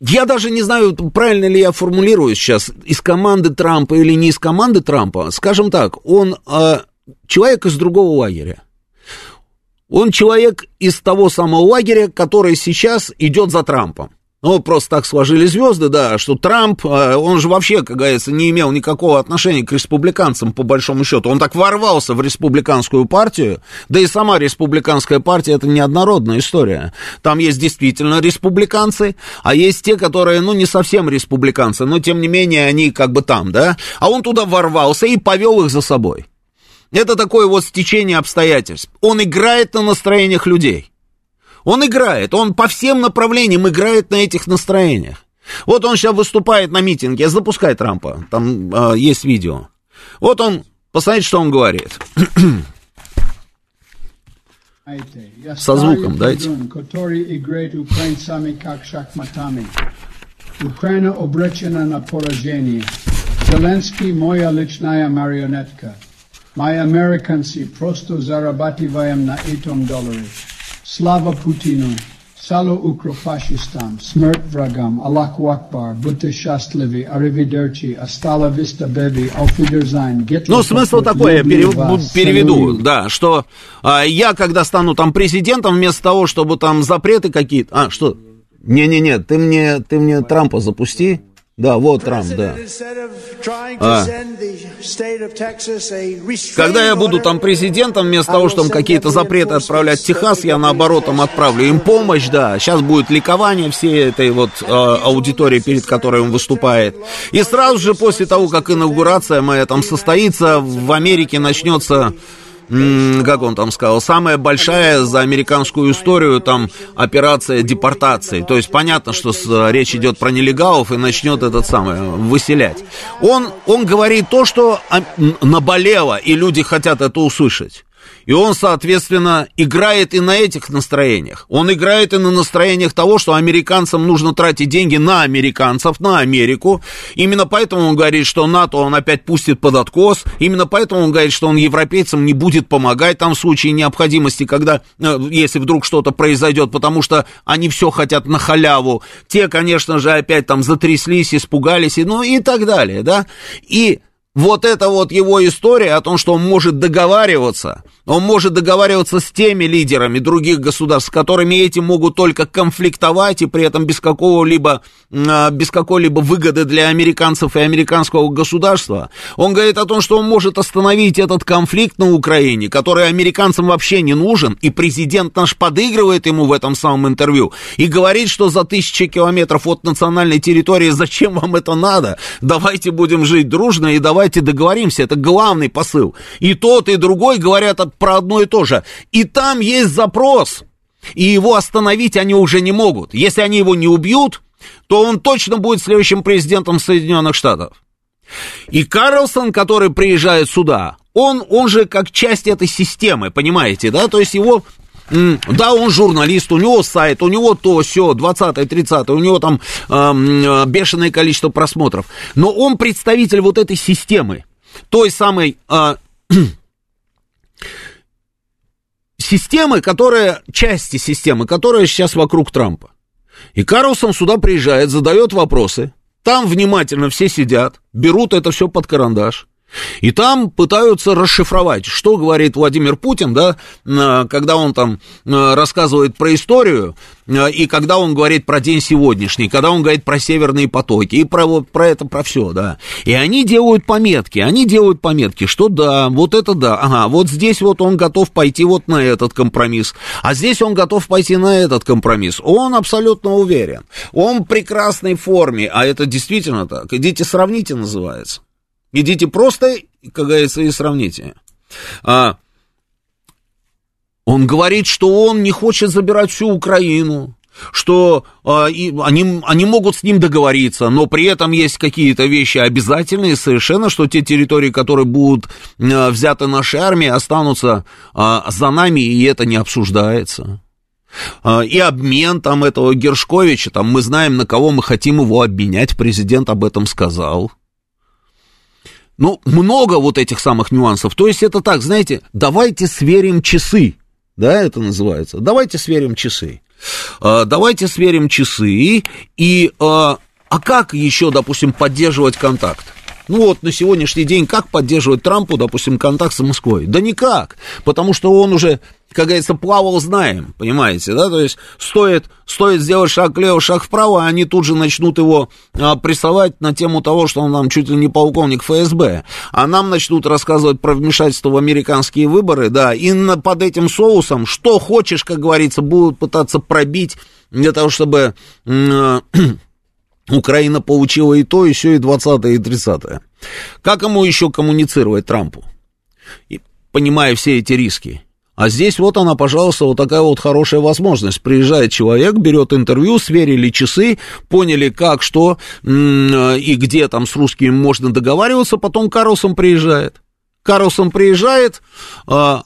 Я даже не знаю, правильно ли я формулирую сейчас, из команды Трампа или не из команды Трампа. Скажем так, он э, человек из другого лагеря. Он человек из того самого лагеря, который сейчас идет за Трампом. Ну, просто так сложили звезды, да, что Трамп, э, он же вообще, как говорится, не имел никакого отношения к республиканцам, по большому счету. Он так ворвался в республиканскую партию, да и сама республиканская партия это неоднородная история. Там есть действительно республиканцы, а есть те, которые, ну, не совсем республиканцы, но тем не менее они как бы там, да. А он туда ворвался и повел их за собой. Это такое вот стечение обстоятельств. Он играет на настроениях людей. Он играет, он по всем направлениям играет на этих настроениях. Вот он сейчас выступает на митинге, запускай Трампа, там э, есть видео. Вот он, посмотрите, что он говорит. Со звуком дайте. Украина обречена на поражение. Зеленский моя личная марионетка. Мы, американцы, просто зарабатываем на этом доллары. Слава Путину, Сало укрофашистам, смерть врагам, Аллаху Акбар, будьте счастливы, arrivederci, hasta la vista baby, auf Wiedersehen. Ну, смысл такой, я переведу, да, что а, я, когда стану там президентом, вместо того, чтобы там запреты какие-то... А, что? Не-не-не, ты мне, ты мне Трампа запусти. Да, вот Трамп, да. А. Когда я буду там президентом, вместо того, чтобы какие-то запреты отправлять в Техас, я наоборот там отправлю им помощь, да. Сейчас будет ликование всей этой вот э, аудитории, перед которой он выступает. И сразу же после того, как инаугурация моя там состоится, в Америке начнется как он там сказал, самая большая за американскую историю там операция депортации. То есть понятно, что с, речь идет про нелегалов и начнет этот самый выселять. Он, он говорит то, что а, наболело, и люди хотят это услышать. И он, соответственно, играет и на этих настроениях. Он играет и на настроениях того, что американцам нужно тратить деньги на американцев, на Америку. Именно поэтому он говорит, что НАТО он опять пустит под откос. Именно поэтому он говорит, что он европейцам не будет помогать там в случае необходимости, когда, э, если вдруг что-то произойдет, потому что они все хотят на халяву. Те, конечно же, опять там затряслись, испугались, и, ну и так далее, да. И вот это вот его история о том, что он может договариваться, он может договариваться с теми лидерами других государств, с которыми эти могут только конфликтовать и при этом без какого-либо, а, без какой-либо выгоды для американцев и американского государства. Он говорит о том, что он может остановить этот конфликт на Украине, который американцам вообще не нужен, и президент наш подыгрывает ему в этом самом интервью и говорит, что за тысячи километров от национальной территории зачем вам это надо? Давайте будем жить дружно и давайте давайте договоримся, это главный посыл. И тот, и другой говорят про одно и то же. И там есть запрос, и его остановить они уже не могут. Если они его не убьют, то он точно будет следующим президентом Соединенных Штатов. И Карлсон, который приезжает сюда, он, он же как часть этой системы, понимаете, да? То есть его да, он журналист, у него сайт, у него то, все, 20-30, у него там э, бешеное количество просмотров. Но он представитель вот этой системы, той самой э, системы, которая, части системы, которая сейчас вокруг Трампа. И Карлсон сюда приезжает, задает вопросы, там внимательно все сидят, берут это все под карандаш И там пытаются расшифровать, что говорит Владимир Путин, да, когда он там рассказывает про историю, и когда он говорит про день сегодняшний, когда он говорит про северные потоки, и про, вот, про это, про все, да. И они делают пометки, они делают пометки, что да, вот это да, ага, вот здесь вот он готов пойти вот на этот компромисс, а здесь он готов пойти на этот компромисс. Он абсолютно уверен, он в прекрасной форме, а это действительно так. Идите сравните, называется. Идите просто, как говорится, и сравните. А, он говорит, что он не хочет забирать всю Украину, что а, и, они, они могут с ним договориться, но при этом есть какие-то вещи обязательные совершенно, что те территории, которые будут а, взяты нашей армией, останутся а, за нами, и это не обсуждается. А, и обмен там этого Гершковича, там мы знаем, на кого мы хотим его обменять, президент об этом сказал. Ну, много вот этих самых нюансов. То есть это так, знаете, давайте сверим часы, да, это называется. Давайте сверим часы. А, давайте сверим часы и... А, а как еще, допустим, поддерживать контакт? Ну вот на сегодняшний день как поддерживать Трампу, допустим, контакт с Москвой? Да никак, потому что он уже как говорится, плавал знаем, понимаете, да, то есть стоит, стоит сделать шаг влево, шаг вправо, они тут же начнут его а, прессовать на тему того, что он нам чуть ли не полковник ФСБ, а нам начнут рассказывать про вмешательство в американские выборы, да, и на, под этим соусом, что хочешь, как говорится, будут пытаться пробить для того, чтобы э, Украина получила и то, и все, и 20 и 30 -е. Как ему еще коммуницировать Трампу, и, понимая все эти риски? А здесь вот она, пожалуйста, вот такая вот хорошая возможность. Приезжает человек, берет интервью, сверили часы, поняли, как, что и где там с русскими можно договариваться, потом Карлсон приезжает. Карлсон приезжает а,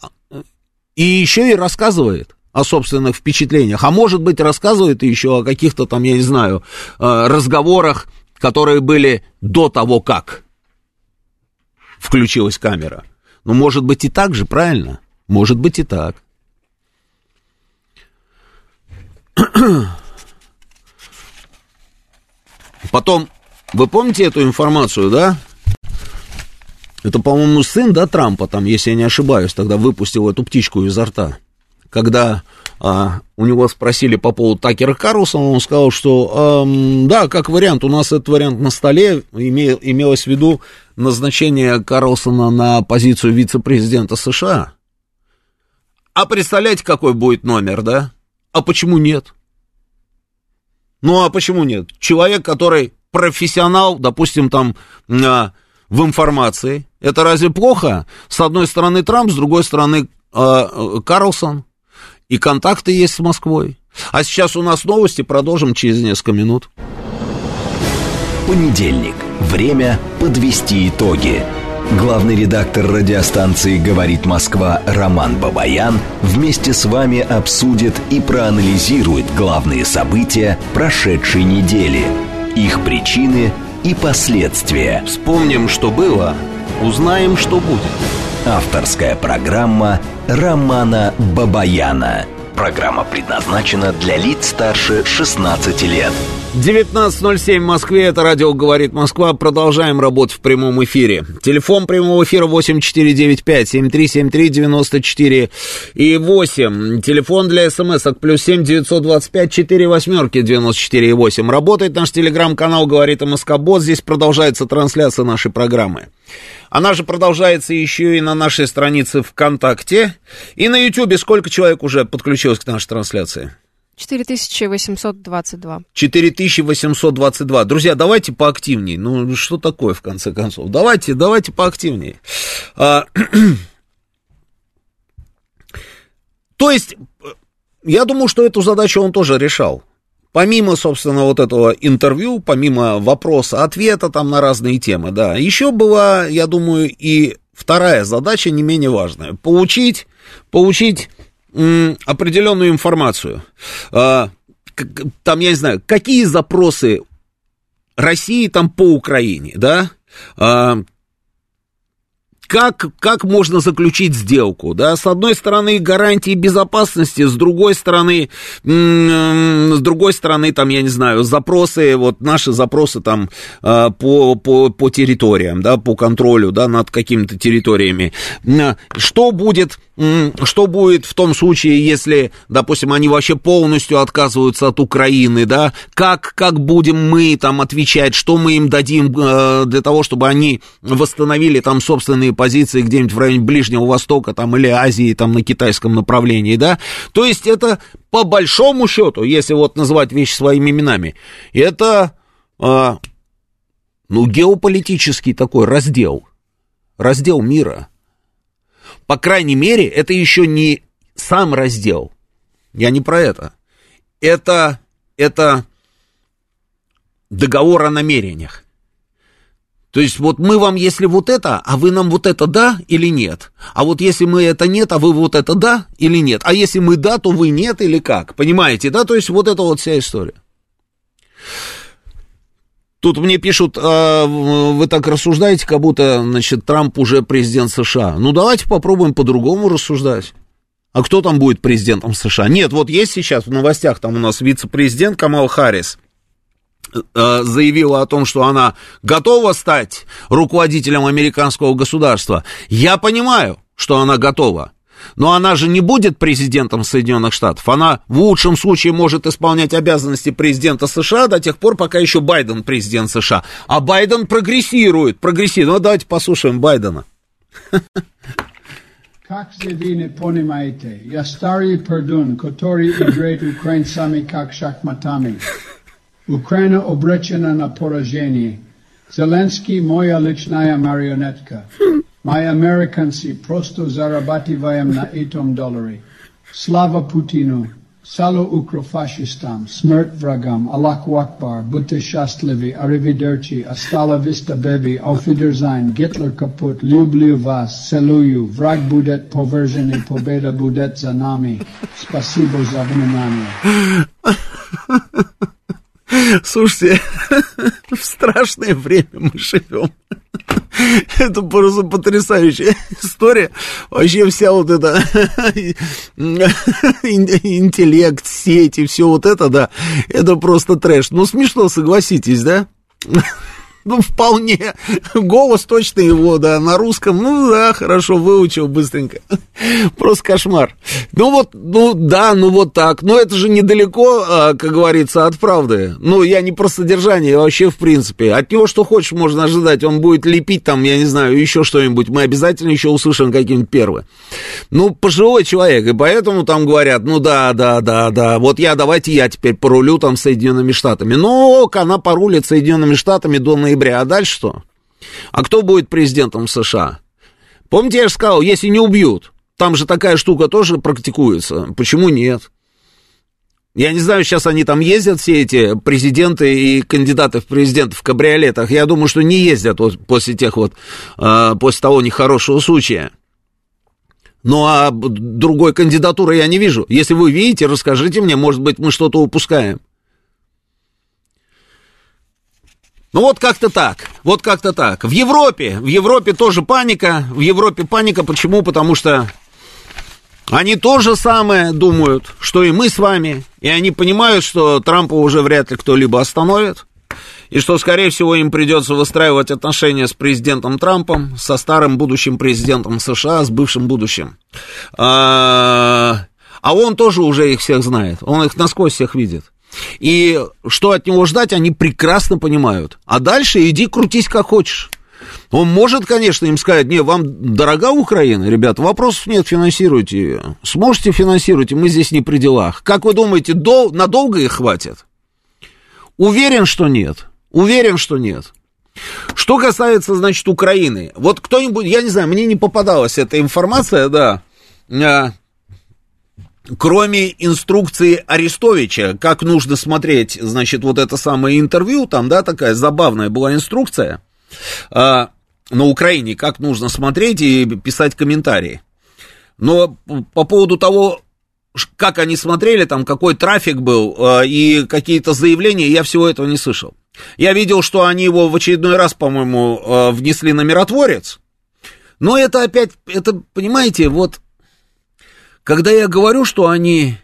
и еще и рассказывает о собственных впечатлениях, а может быть рассказывает еще о каких-то там, я не знаю, а, разговорах, которые были до того, как включилась камера. Ну, может быть и так же, правильно? Может быть и так. Потом, вы помните эту информацию, да? Это, по-моему, сын, да, Трампа, там, если я не ошибаюсь, тогда выпустил эту птичку изо рта. Когда а, у него спросили по поводу Такера Карлсона, он сказал, что эм, да, как вариант, у нас этот вариант на столе, име, имелось в виду назначение Карлсона на позицию вице-президента США. А представляете, какой будет номер, да? А почему нет? Ну, а почему нет? Человек, который профессионал, допустим, там, а, в информации, это разве плохо? С одной стороны Трамп, с другой стороны а, Карлсон. И контакты есть с Москвой. А сейчас у нас новости, продолжим через несколько минут. Понедельник. Время подвести итоги. Главный редактор радиостанции «Говорит Москва» Роман Бабаян вместе с вами обсудит и проанализирует главные события прошедшей недели, их причины и последствия. Вспомним, что было, узнаем, что будет. Авторская программа Романа Бабаяна. Программа предназначена для лиц старше 16 лет. 19.07 в Москве, это радио «Говорит Москва». Продолжаем работу в прямом эфире. Телефон прямого эфира 8495-7373-94 и 8. Телефон для смс-ок плюс 7 925 4 восьмерки 94 и 8. Работает наш телеграм-канал «Говорит МСК-бот». Здесь продолжается трансляция нашей программы. Она же продолжается еще и на нашей странице ВКонтакте. И на Ютьюбе сколько человек уже подключилось к нашей трансляции? 4822. 4822. Друзья, давайте поактивнее. Ну, что такое, в конце концов? Давайте, давайте поактивнее. А, то есть, я думаю, что эту задачу он тоже решал. Помимо, собственно, вот этого интервью, помимо вопроса-ответа там на разные темы, да, еще была, я думаю, и вторая задача, не менее важная. Получить, получить определенную информацию. А, там, я не знаю, какие запросы России там по Украине, да? А, как, как можно заключить сделку, да, с одной стороны гарантии безопасности, с другой стороны, с другой стороны, там, я не знаю, запросы, вот наши запросы там а, по, по, по территориям, да, по контролю, да, над какими-то территориями. Что будет что будет в том случае, если, допустим, они вообще полностью отказываются от Украины, да, как, как будем мы там отвечать, что мы им дадим э, для того, чтобы они восстановили там собственные позиции где-нибудь в районе Ближнего Востока там или Азии там на китайском направлении, да, то есть это по большому счету, если вот называть вещи своими именами, это, э, ну, геополитический такой раздел, раздел мира – по крайней мере, это еще не сам раздел. Я не про это. Это, это договор о намерениях. То есть вот мы вам, если вот это, а вы нам вот это да или нет. А вот если мы это нет, а вы вот это да или нет. А если мы да, то вы нет или как. Понимаете, да? То есть вот это вот вся история. Тут мне пишут, а, вы так рассуждаете, как будто, значит, Трамп уже президент США. Ну, давайте попробуем по-другому рассуждать. А кто там будет президентом США? Нет, вот есть сейчас в новостях, там у нас вице-президент Камал Харрис э, заявила о том, что она готова стать руководителем американского государства. Я понимаю, что она готова. Но она же не будет президентом Соединенных Штатов. Она в лучшем случае может исполнять обязанности президента США до тех пор, пока еще Байден президент США. А Байден прогрессирует, прогрессирует. Ну, давайте послушаем Байдена. Как заявили понимаете, я старый пердун, который играет украинцами как шахматами. Украина обречена на поражение. Зеленский моя личная марионетка. Мы, американцы, просто зарабатываем на этом доллары. Слава Путину, сало укрофашистам, смерть врагам, Аллаху Акбар, будьте счастливы, arrivederci, hasta la vista baby, auf Wiedersehen, Гитлер капут, люблю вас, целую, враг будет поверженный, победа будет за нами. Спасибо за внимание. Слушайте, в страшное время мы живем. Это просто потрясающая история. Вообще вся вот эта интеллект, сети, все вот это, да, это просто трэш. Ну, смешно, согласитесь, да? Ну, вполне. Голос точно его, да, на русском. Ну, да, хорошо, выучил быстренько. Просто кошмар. Ну, вот, ну, да, ну, вот так. Но это же недалеко, а, как говорится, от правды. Ну, я не про содержание, вообще, в принципе. От него что хочешь можно ожидать. Он будет лепить там, я не знаю, еще что-нибудь. Мы обязательно еще услышим какие-нибудь первые. Ну, пожилой человек, и поэтому там говорят, ну, да, да, да, да, вот я, давайте я теперь порулю там Соединенными Штатами. Ну, она порулит Соединенными Штатами до ноября, а дальше что? А кто будет президентом США? Помните, я же сказал, если не убьют, там же такая штука тоже практикуется. Почему нет? Я не знаю, сейчас они там ездят, все эти президенты и кандидаты в президенты в кабриолетах. Я думаю, что не ездят вот после тех вот, э, после того нехорошего случая. Ну, а другой кандидатуры я не вижу. Если вы видите, расскажите мне, может быть, мы что-то упускаем. Ну вот как-то так, вот как-то так. В Европе, в Европе тоже паника, в Европе паника, почему? Потому что они то же самое думают, что и мы с вами, и они понимают, что Трампа уже вряд ли кто-либо остановит, и что, скорее всего, им придется выстраивать отношения с президентом Трампом, со старым будущим президентом США, с бывшим будущим. А, а он тоже уже их всех знает, он их насквозь всех видит. И что от него ждать, они прекрасно понимают. А дальше иди крутись как хочешь. Он может, конечно, им сказать, не, вам дорога Украина, ребят, вопросов нет, финансируйте ее. Сможете финансировать, мы здесь не при делах. Как вы думаете, дол- надолго их хватит? Уверен, что нет. Уверен, что нет. Что касается, значит, Украины. Вот кто-нибудь, я не знаю, мне не попадалась эта информация, да, а, кроме инструкции Арестовича, как нужно смотреть, значит, вот это самое интервью, там, да, такая забавная была инструкция а, на Украине, как нужно смотреть и писать комментарии. Но по поводу того, как они смотрели, там, какой трафик был а, и какие-то заявления, я всего этого не слышал. Я видел, что они его в очередной раз, по-моему, а, внесли на миротворец, Но это опять, это, понимаете, вот, когда я говорю, что они,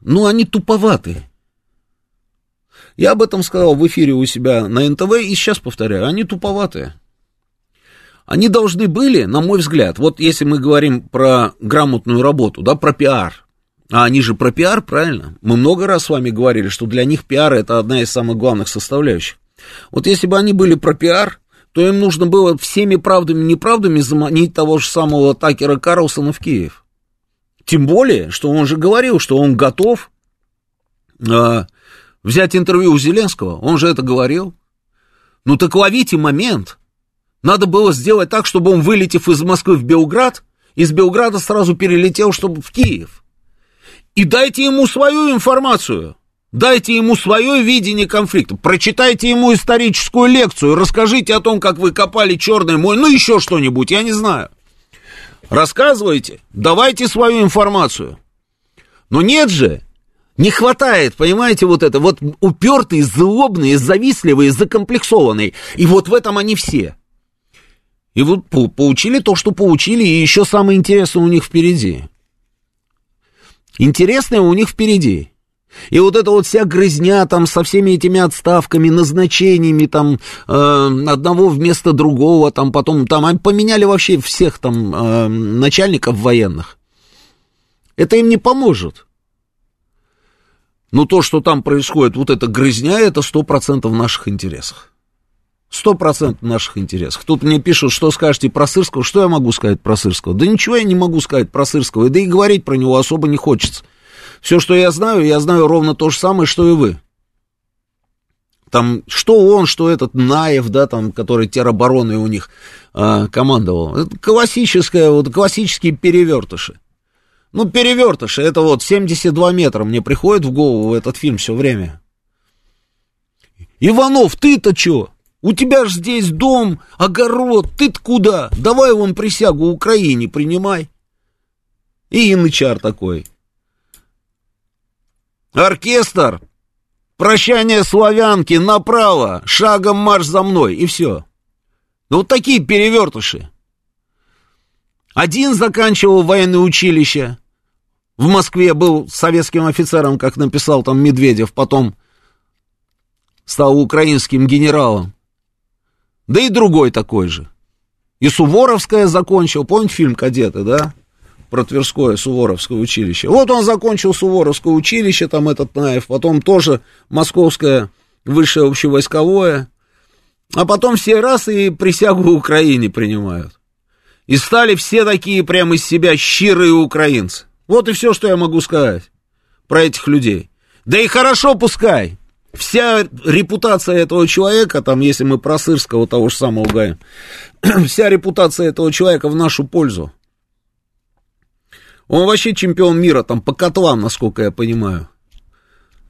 ну, они туповаты. Я об этом сказал в эфире у себя на НТВ, и сейчас повторяю, они туповатые. Они должны были, на мой взгляд, вот если мы говорим про грамотную работу, да, про пиар, а они же про пиар, правильно? Мы много раз с вами говорили, что для них пиар это одна из самых главных составляющих. Вот если бы они были про пиар, то им нужно было всеми правдами и неправдами заманить того же самого Такера Карлсона в Киев. Тем более, что он же говорил, что он готов э, взять интервью у Зеленского. Он же это говорил. Ну так ловите момент. Надо было сделать так, чтобы он, вылетев из Москвы в Белград, из Белграда сразу перелетел, чтобы в Киев. И дайте ему свою информацию. Дайте ему свое видение конфликта. Прочитайте ему историческую лекцию. Расскажите о том, как вы копали Черное море. Ну, еще что-нибудь, я не знаю. Рассказывайте. Давайте свою информацию. Но нет же. Не хватает, понимаете, вот это. Вот упертые, злобные, завистливые, закомплексованные. И вот в этом они все. И вот получили то, что получили, и еще самое интересное у них впереди. Интересное у них впереди. И вот эта вот вся грызня там со всеми этими отставками, назначениями там э, одного вместо другого, там потом там поменяли вообще всех там э, начальников военных. Это им не поможет. Но то, что там происходит, вот эта грызня, это сто процентов в наших интересах. Сто процентов наших интересах. Тут мне пишут, что скажете про Сырского. Что я могу сказать про Сырского? Да ничего я не могу сказать про Сырского. Да и говорить про него особо не хочется. Все, что я знаю, я знаю ровно то же самое, что и вы. Там, что он, что этот Наев, да, там, который теробороны у них э, командовал. Это классическое, вот, классические перевертыши. Ну, перевертыши, это вот 72 метра мне приходит в голову этот фильм все время. Иванов, ты-то чё? У тебя ж здесь дом, огород, ты-то куда? Давай вон присягу Украине принимай. И янычар такой. Оркестр, прощание славянки, направо, шагом марш за мной, и все. Ну, вот такие перевертыши. Один заканчивал военное училище, в Москве был советским офицером, как написал там Медведев, потом стал украинским генералом. Да и другой такой же. И Суворовская закончил, помните фильм «Кадеты», да? Про Тверское Суворовское училище. Вот он закончил Суворовское училище, там этот Наев, потом тоже Московское высшее общевойсковое, а потом все раз и присягу Украине принимают. И стали все такие прямо из себя щирые украинцы. Вот и все, что я могу сказать про этих людей. Да и хорошо пускай вся репутация этого человека, там, если мы про Сырского того же самого гаем, вся репутация этого человека в нашу пользу. Он вообще чемпион мира, там, по котлам, насколько я понимаю.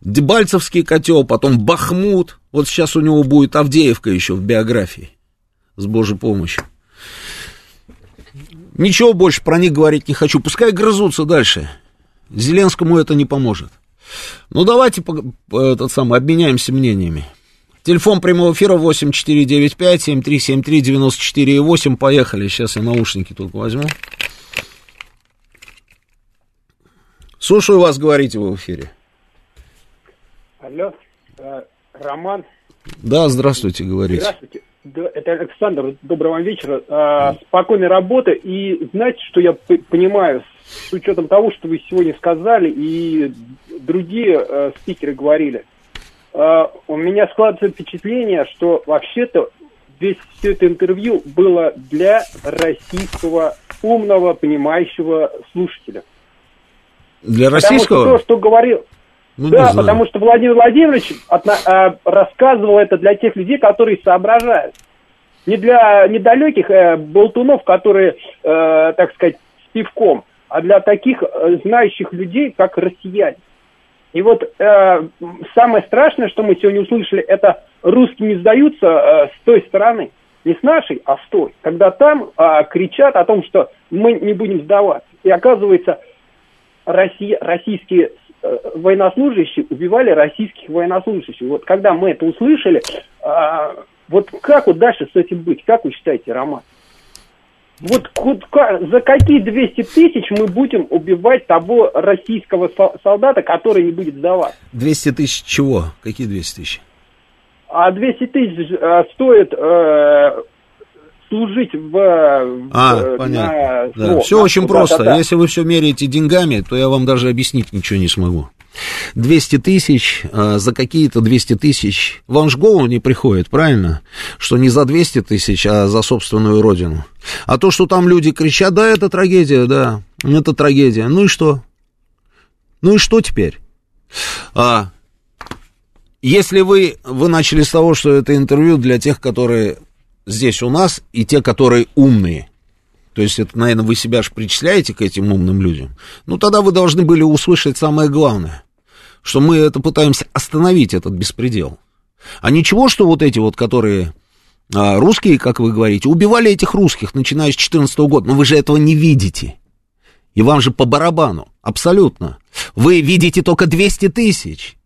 Дебальцевский котел, потом Бахмут. Вот сейчас у него будет Авдеевка еще в биографии. С Божьей помощью. Ничего больше про них говорить не хочу. Пускай грызутся дальше. Зеленскому это не поможет. Ну, давайте этот самый, обменяемся мнениями. Телефон прямого эфира 8495-7373-94,8. Поехали. Сейчас я наушники тут возьму. Слушаю вас, говорите вы в эфире. Алло, э, Роман. Да, здравствуйте, говорите. Здравствуйте. Это Александр. Доброго вам вечера. Э, спокойной работы. И знаете, что я понимаю с учетом того, что вы сегодня сказали и другие э, спикеры говорили, у меня складывается впечатление, что вообще-то весь все это интервью было для российского умного, понимающего слушателя. Для российского? Потому что то, что говорил... Ну, да, потому что Владимир Владимирович отна, э, рассказывал это для тех людей, которые соображают. Не для недалеких э, болтунов, которые, э, так сказать, с пивком а для таких э, знающих людей, как россияне. И вот э, самое страшное, что мы сегодня услышали, это русские не сдаются э, с той стороны, не с нашей, а с той, когда там э, кричат о том, что мы не будем сдаваться. И оказывается, Россия, российские э, военнослужащие убивали российских военнослужащих. Вот когда мы это услышали, э, вот как вот дальше с этим быть? Как вы считаете, Роман? Вот, вот за какие 200 тысяч мы будем убивать того российского солдата, который не будет сдаваться? 200 тысяч чего? Какие 200 тысяч? А 200 тысяч э, стоит э, служить в... А, в, понятно. На, да. все очень просто. Да. Если вы все меряете деньгами, то я вам даже объяснить ничего не смогу. 200 тысяч, а за какие-то 200 тысяч, вам же голову не приходит, правильно? Что не за 200 тысяч, а за собственную родину. А то, что там люди кричат, да, это трагедия, да, это трагедия. Ну и что? Ну и что теперь? А, если вы, вы начали с того, что это интервью для тех, которые здесь у нас, и те, которые умные, то есть это, наверное, вы себя же причисляете к этим умным людям, ну тогда вы должны были услышать самое главное что мы это пытаемся остановить, этот беспредел. А ничего, что вот эти вот, которые а, русские, как вы говорите, убивали этих русских, начиная с 14 года, но вы же этого не видите. И вам же по барабану, абсолютно. Вы видите только 200 тысяч.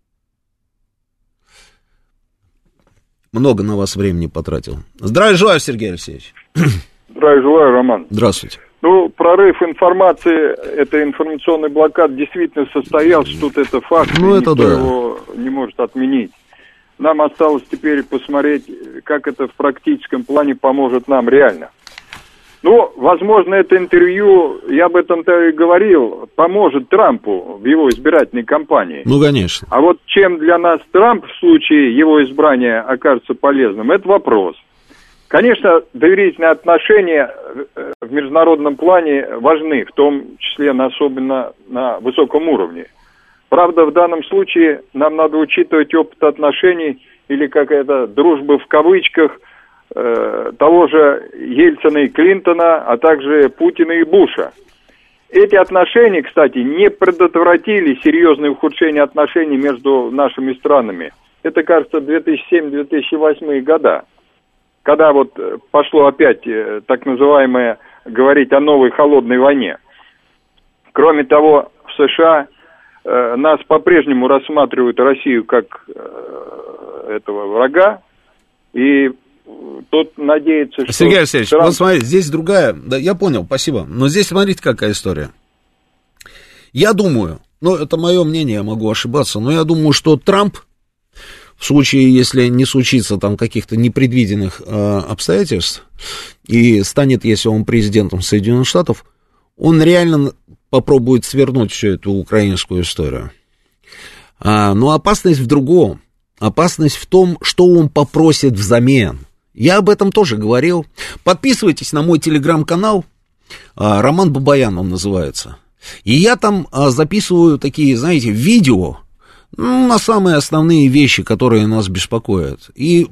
Много на вас времени потратил. Здравия желаю, Сергей Алексеевич. Здравия желаю, Роман. Здравствуйте. Ну, прорыв информации, это информационный блокад действительно состоялся, тут это факт, ну, это никто да. его не может отменить. Нам осталось теперь посмотреть, как это в практическом плане поможет нам реально. Ну, возможно, это интервью, я об этом-то и говорил, поможет Трампу в его избирательной кампании. Ну, конечно. А вот чем для нас Трамп в случае его избрания окажется полезным, это вопрос. Конечно, доверительные отношения э, в международном плане важны, в том числе особенно на высоком уровне. Правда, в данном случае нам надо учитывать опыт отношений или какая-то дружба в кавычках э, того же Ельцина и Клинтона, а также Путина и Буша. Эти отношения, кстати, не предотвратили серьезное ухудшение отношений между нашими странами. Это, кажется, 2007-2008 года когда вот э, пошло опять э, так называемое говорить о новой холодной войне. Кроме того, в США э, нас по-прежнему рассматривают Россию как э, этого врага, и тут надеется, что... Сергей Алексеевич, Трамп... вот смотрите, здесь другая, да, я понял, спасибо, но здесь смотрите, какая история. Я думаю, ну, это мое мнение, я могу ошибаться, но я думаю, что Трамп в случае, если не случится там каких-то непредвиденных э, обстоятельств, и станет, если он президентом Соединенных Штатов, он реально попробует свернуть всю эту украинскую историю. А, но опасность в другом. Опасность в том, что он попросит взамен. Я об этом тоже говорил. Подписывайтесь на мой телеграм-канал. А, Роман Бабаян он называется. И я там а, записываю такие, знаете, видео, ну, на самые основные вещи, которые нас беспокоят. И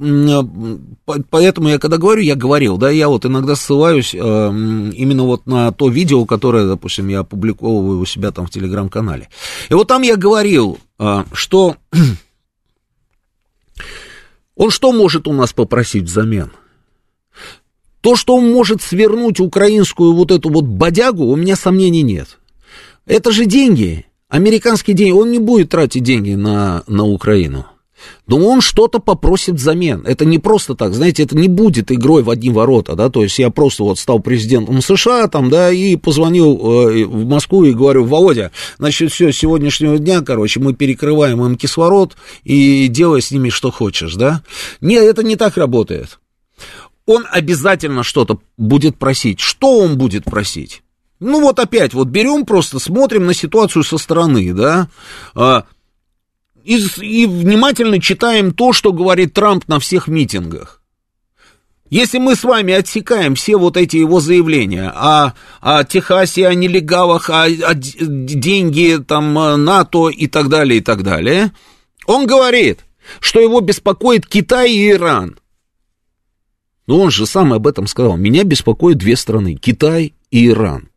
поэтому я когда говорю, я говорил, да, я вот иногда ссылаюсь именно вот на то видео, которое, допустим, я опубликовываю у себя там в телеграм-канале. И вот там я говорил, что он что может у нас попросить взамен? То, что он может свернуть украинскую вот эту вот бодягу, у меня сомнений нет. Это же деньги, Американские деньги, он не будет тратить деньги на, на Украину. Но он что-то попросит взамен. Это не просто так, знаете, это не будет игрой в одни ворота, да, то есть я просто вот стал президентом США там, да, и позвонил э, в Москву и говорю, Володя, значит, все, с сегодняшнего дня, короче, мы перекрываем им кислород и делай с ними что хочешь, да. Нет, это не так работает. Он обязательно что-то будет просить. Что он будет просить? Ну вот опять, вот берем просто, смотрим на ситуацию со стороны, да, а, и, и внимательно читаем то, что говорит Трамп на всех митингах. Если мы с вами отсекаем все вот эти его заявления о, о Техасе, о нелегалах, о, о деньги там НАТО и так далее, и так далее, он говорит, что его беспокоит Китай и Иран. Но он же сам об этом сказал. Меня беспокоят две страны, Китай и Иран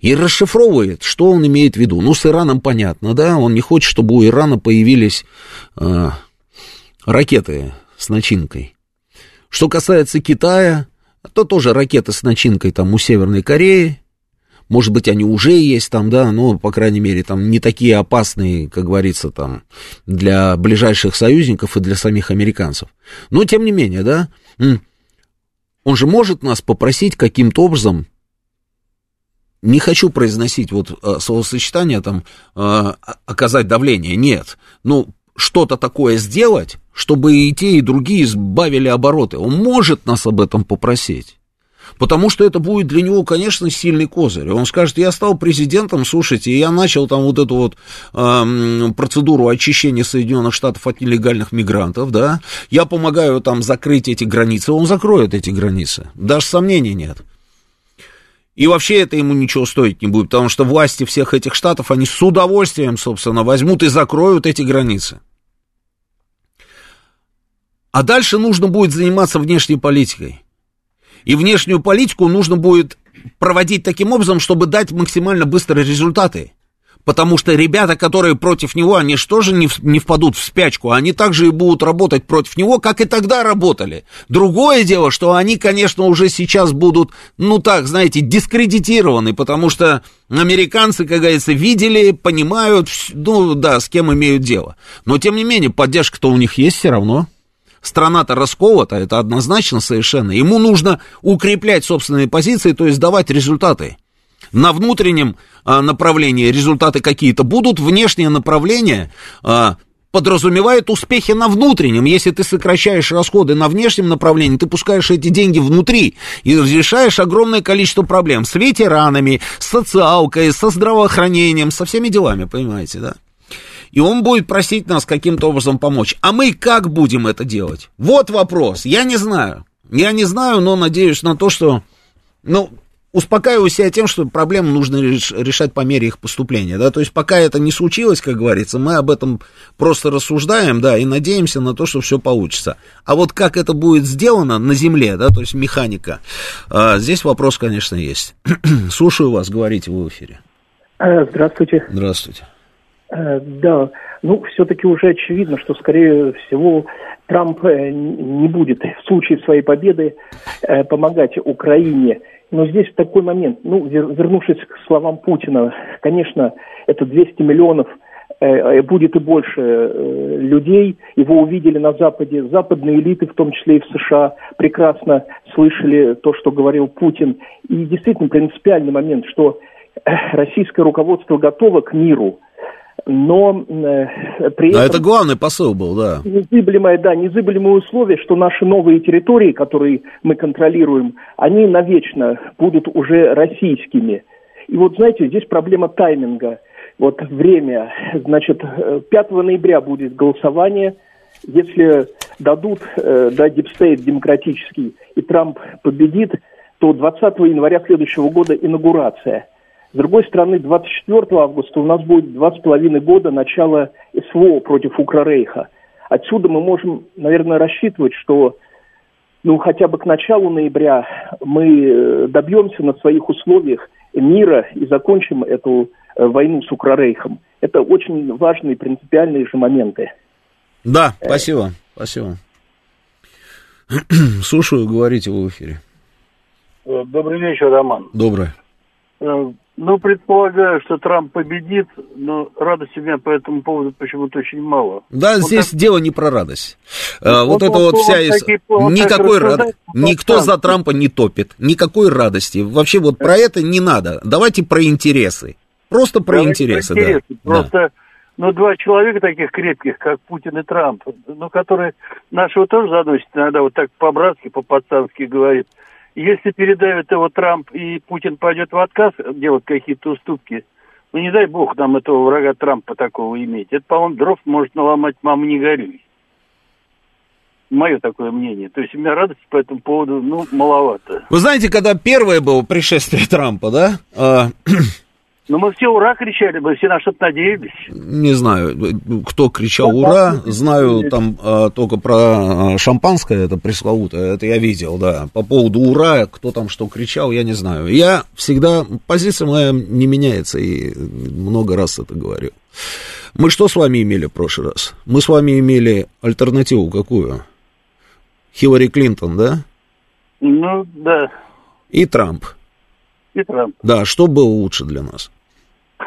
и расшифровывает, что он имеет в виду. Ну, с Ираном понятно, да, он не хочет, чтобы у Ирана появились э, ракеты с начинкой. Что касается Китая, то тоже ракеты с начинкой там у Северной Кореи, может быть, они уже есть там, да, но, по крайней мере, там не такие опасные, как говорится, там, для ближайших союзников и для самих американцев. Но, тем не менее, да, Он же может нас попросить каким-то образом, не хочу произносить вот э, словосочетание там, э, оказать давление, нет, ну, что-то такое сделать, чтобы и те, и другие сбавили обороты. Он может нас об этом попросить. Потому что это будет для него, конечно, сильный козырь. Он скажет, я стал президентом, слушайте, я начал там вот эту вот э, процедуру очищения Соединенных Штатов от нелегальных мигрантов, да, я помогаю там закрыть эти границы, он закроет эти границы, даже сомнений нет. И вообще это ему ничего стоить не будет, потому что власти всех этих штатов, они с удовольствием, собственно, возьмут и закроют эти границы. А дальше нужно будет заниматься внешней политикой. И внешнюю политику нужно будет проводить таким образом, чтобы дать максимально быстрые результаты. Потому что ребята, которые против него, они же тоже не, не впадут в спячку, они также и будут работать против него, как и тогда работали. Другое дело, что они, конечно, уже сейчас будут, ну так, знаете, дискредитированы, потому что американцы, как говорится, видели, понимают, ну да, с кем имеют дело. Но, тем не менее, поддержка-то у них есть все равно. Страна-то расколота, это однозначно совершенно. Ему нужно укреплять собственные позиции, то есть давать результаты. На внутреннем а, направлении результаты какие-то будут, внешнее направление а, подразумевает успехи на внутреннем. Если ты сокращаешь расходы на внешнем направлении, ты пускаешь эти деньги внутри и решаешь огромное количество проблем с ветеранами, с социалкой, со здравоохранением, со всеми делами, понимаете, да? и он будет просить нас каким-то образом помочь. А мы как будем это делать? Вот вопрос. Я не знаю. Я не знаю, но надеюсь на то, что... Ну, успокаиваю себя тем, что проблемы нужно решать по мере их поступления, да, то есть пока это не случилось, как говорится, мы об этом просто рассуждаем, да, и надеемся на то, что все получится. А вот как это будет сделано на земле, да, то есть механика, а, здесь вопрос, конечно, есть. Слушаю вас, говорите в эфире. Э, здравствуйте. Здравствуйте. Э, да, ну, все-таки уже очевидно, что, скорее всего, Трамп э, не будет в случае своей победы э, помогать Украине. Но здесь такой момент, ну, вернувшись к словам Путина, конечно, это 200 миллионов будет и больше людей. Его увидели на Западе. Западные элиты, в том числе и в США, прекрасно слышали то, что говорил Путин. И действительно принципиальный момент, что российское руководство готово к миру – но э, при этом... А это главный посыл был, да. Незыблемое, да, незыблемое условие, что наши новые территории, которые мы контролируем, они навечно будут уже российскими. И вот, знаете, здесь проблема тайминга. Вот время, значит, 5 ноября будет голосование. Если дадут, э, да, deep state демократический, и Трамп победит, то 20 января следующего года инаугурация – с другой стороны, 24 августа у нас будет два с половиной года начала СВО против Укрорейха. Отсюда мы можем, наверное, рассчитывать, что ну, хотя бы к началу ноября мы э, добьемся на своих условиях мира и закончим эту э, войну с Укрорейхом. Это очень важные принципиальные же моменты. Да, спасибо, спасибо. Слушаю, говорите в эфире. Добрый вечер, Роман. Добрый. Э, ну, предполагаю, что Трамп победит, но радости у меня по этому поводу почему-то очень мало. Да, вот здесь так... дело не про радость. А, вот, вот это вот вся... Из... Никакой рад... Никто Трамп. за Трампа не топит. Никакой радости. Вообще вот про это не надо. Давайте про интересы. Просто про Давайте интересы, про интересы. да. Просто, да. ну, два человека таких крепких, как Путин и Трамп, ну, которые нашего тоже заносят иногда вот так по-братски, по-пацански говорит – если передавит его Трамп и Путин пойдет в отказ делать какие-то уступки, ну не дай бог нам этого врага Трампа такого иметь. Это, по-моему, дров может наломать маму не горюй. Мое такое мнение. То есть у меня радости по этому поводу, ну, маловато. Вы знаете, когда первое было пришествие Трампа, да? А, ну, мы все ура кричали, мы все на что-то надеялись. Не знаю, кто кричал ура, знаю там а, только про а, шампанское, это пресловутое, это я видел, да. По поводу ура, кто там что кричал, я не знаю. Я всегда, позиция моя не меняется, и много раз это говорил. Мы что с вами имели в прошлый раз? Мы с вами имели альтернативу какую? Хиллари Клинтон, да? Ну, да. И Трамп. И Трамп. Да, что было лучше для нас?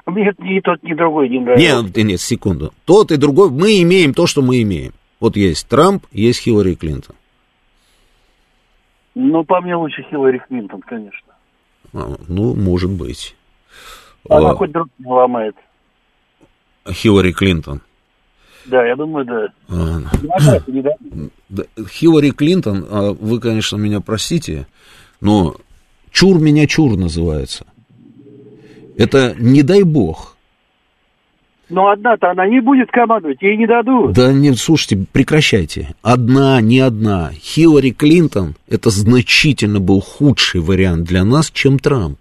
Мне ни тот, ни другой не нравится. Нет, нет, секунду. Тот и другой, мы имеем то, что мы имеем. Вот есть Трамп, есть Хиллари Клинтон. Ну, по мне лучше Хиллари Клинтон, конечно. А, ну, может быть. Она а, хоть друг не ломает. Хиллари Клинтон. Да, я думаю, да. А, да. Хиллари Клинтон, а, вы, конечно, меня простите, но чур меня чур называется. Это не дай бог. Но одна-то она не будет командовать, ей не дадут. Да нет, слушайте, прекращайте. Одна, не одна. Хиллари Клинтон, это значительно был худший вариант для нас, чем Трамп.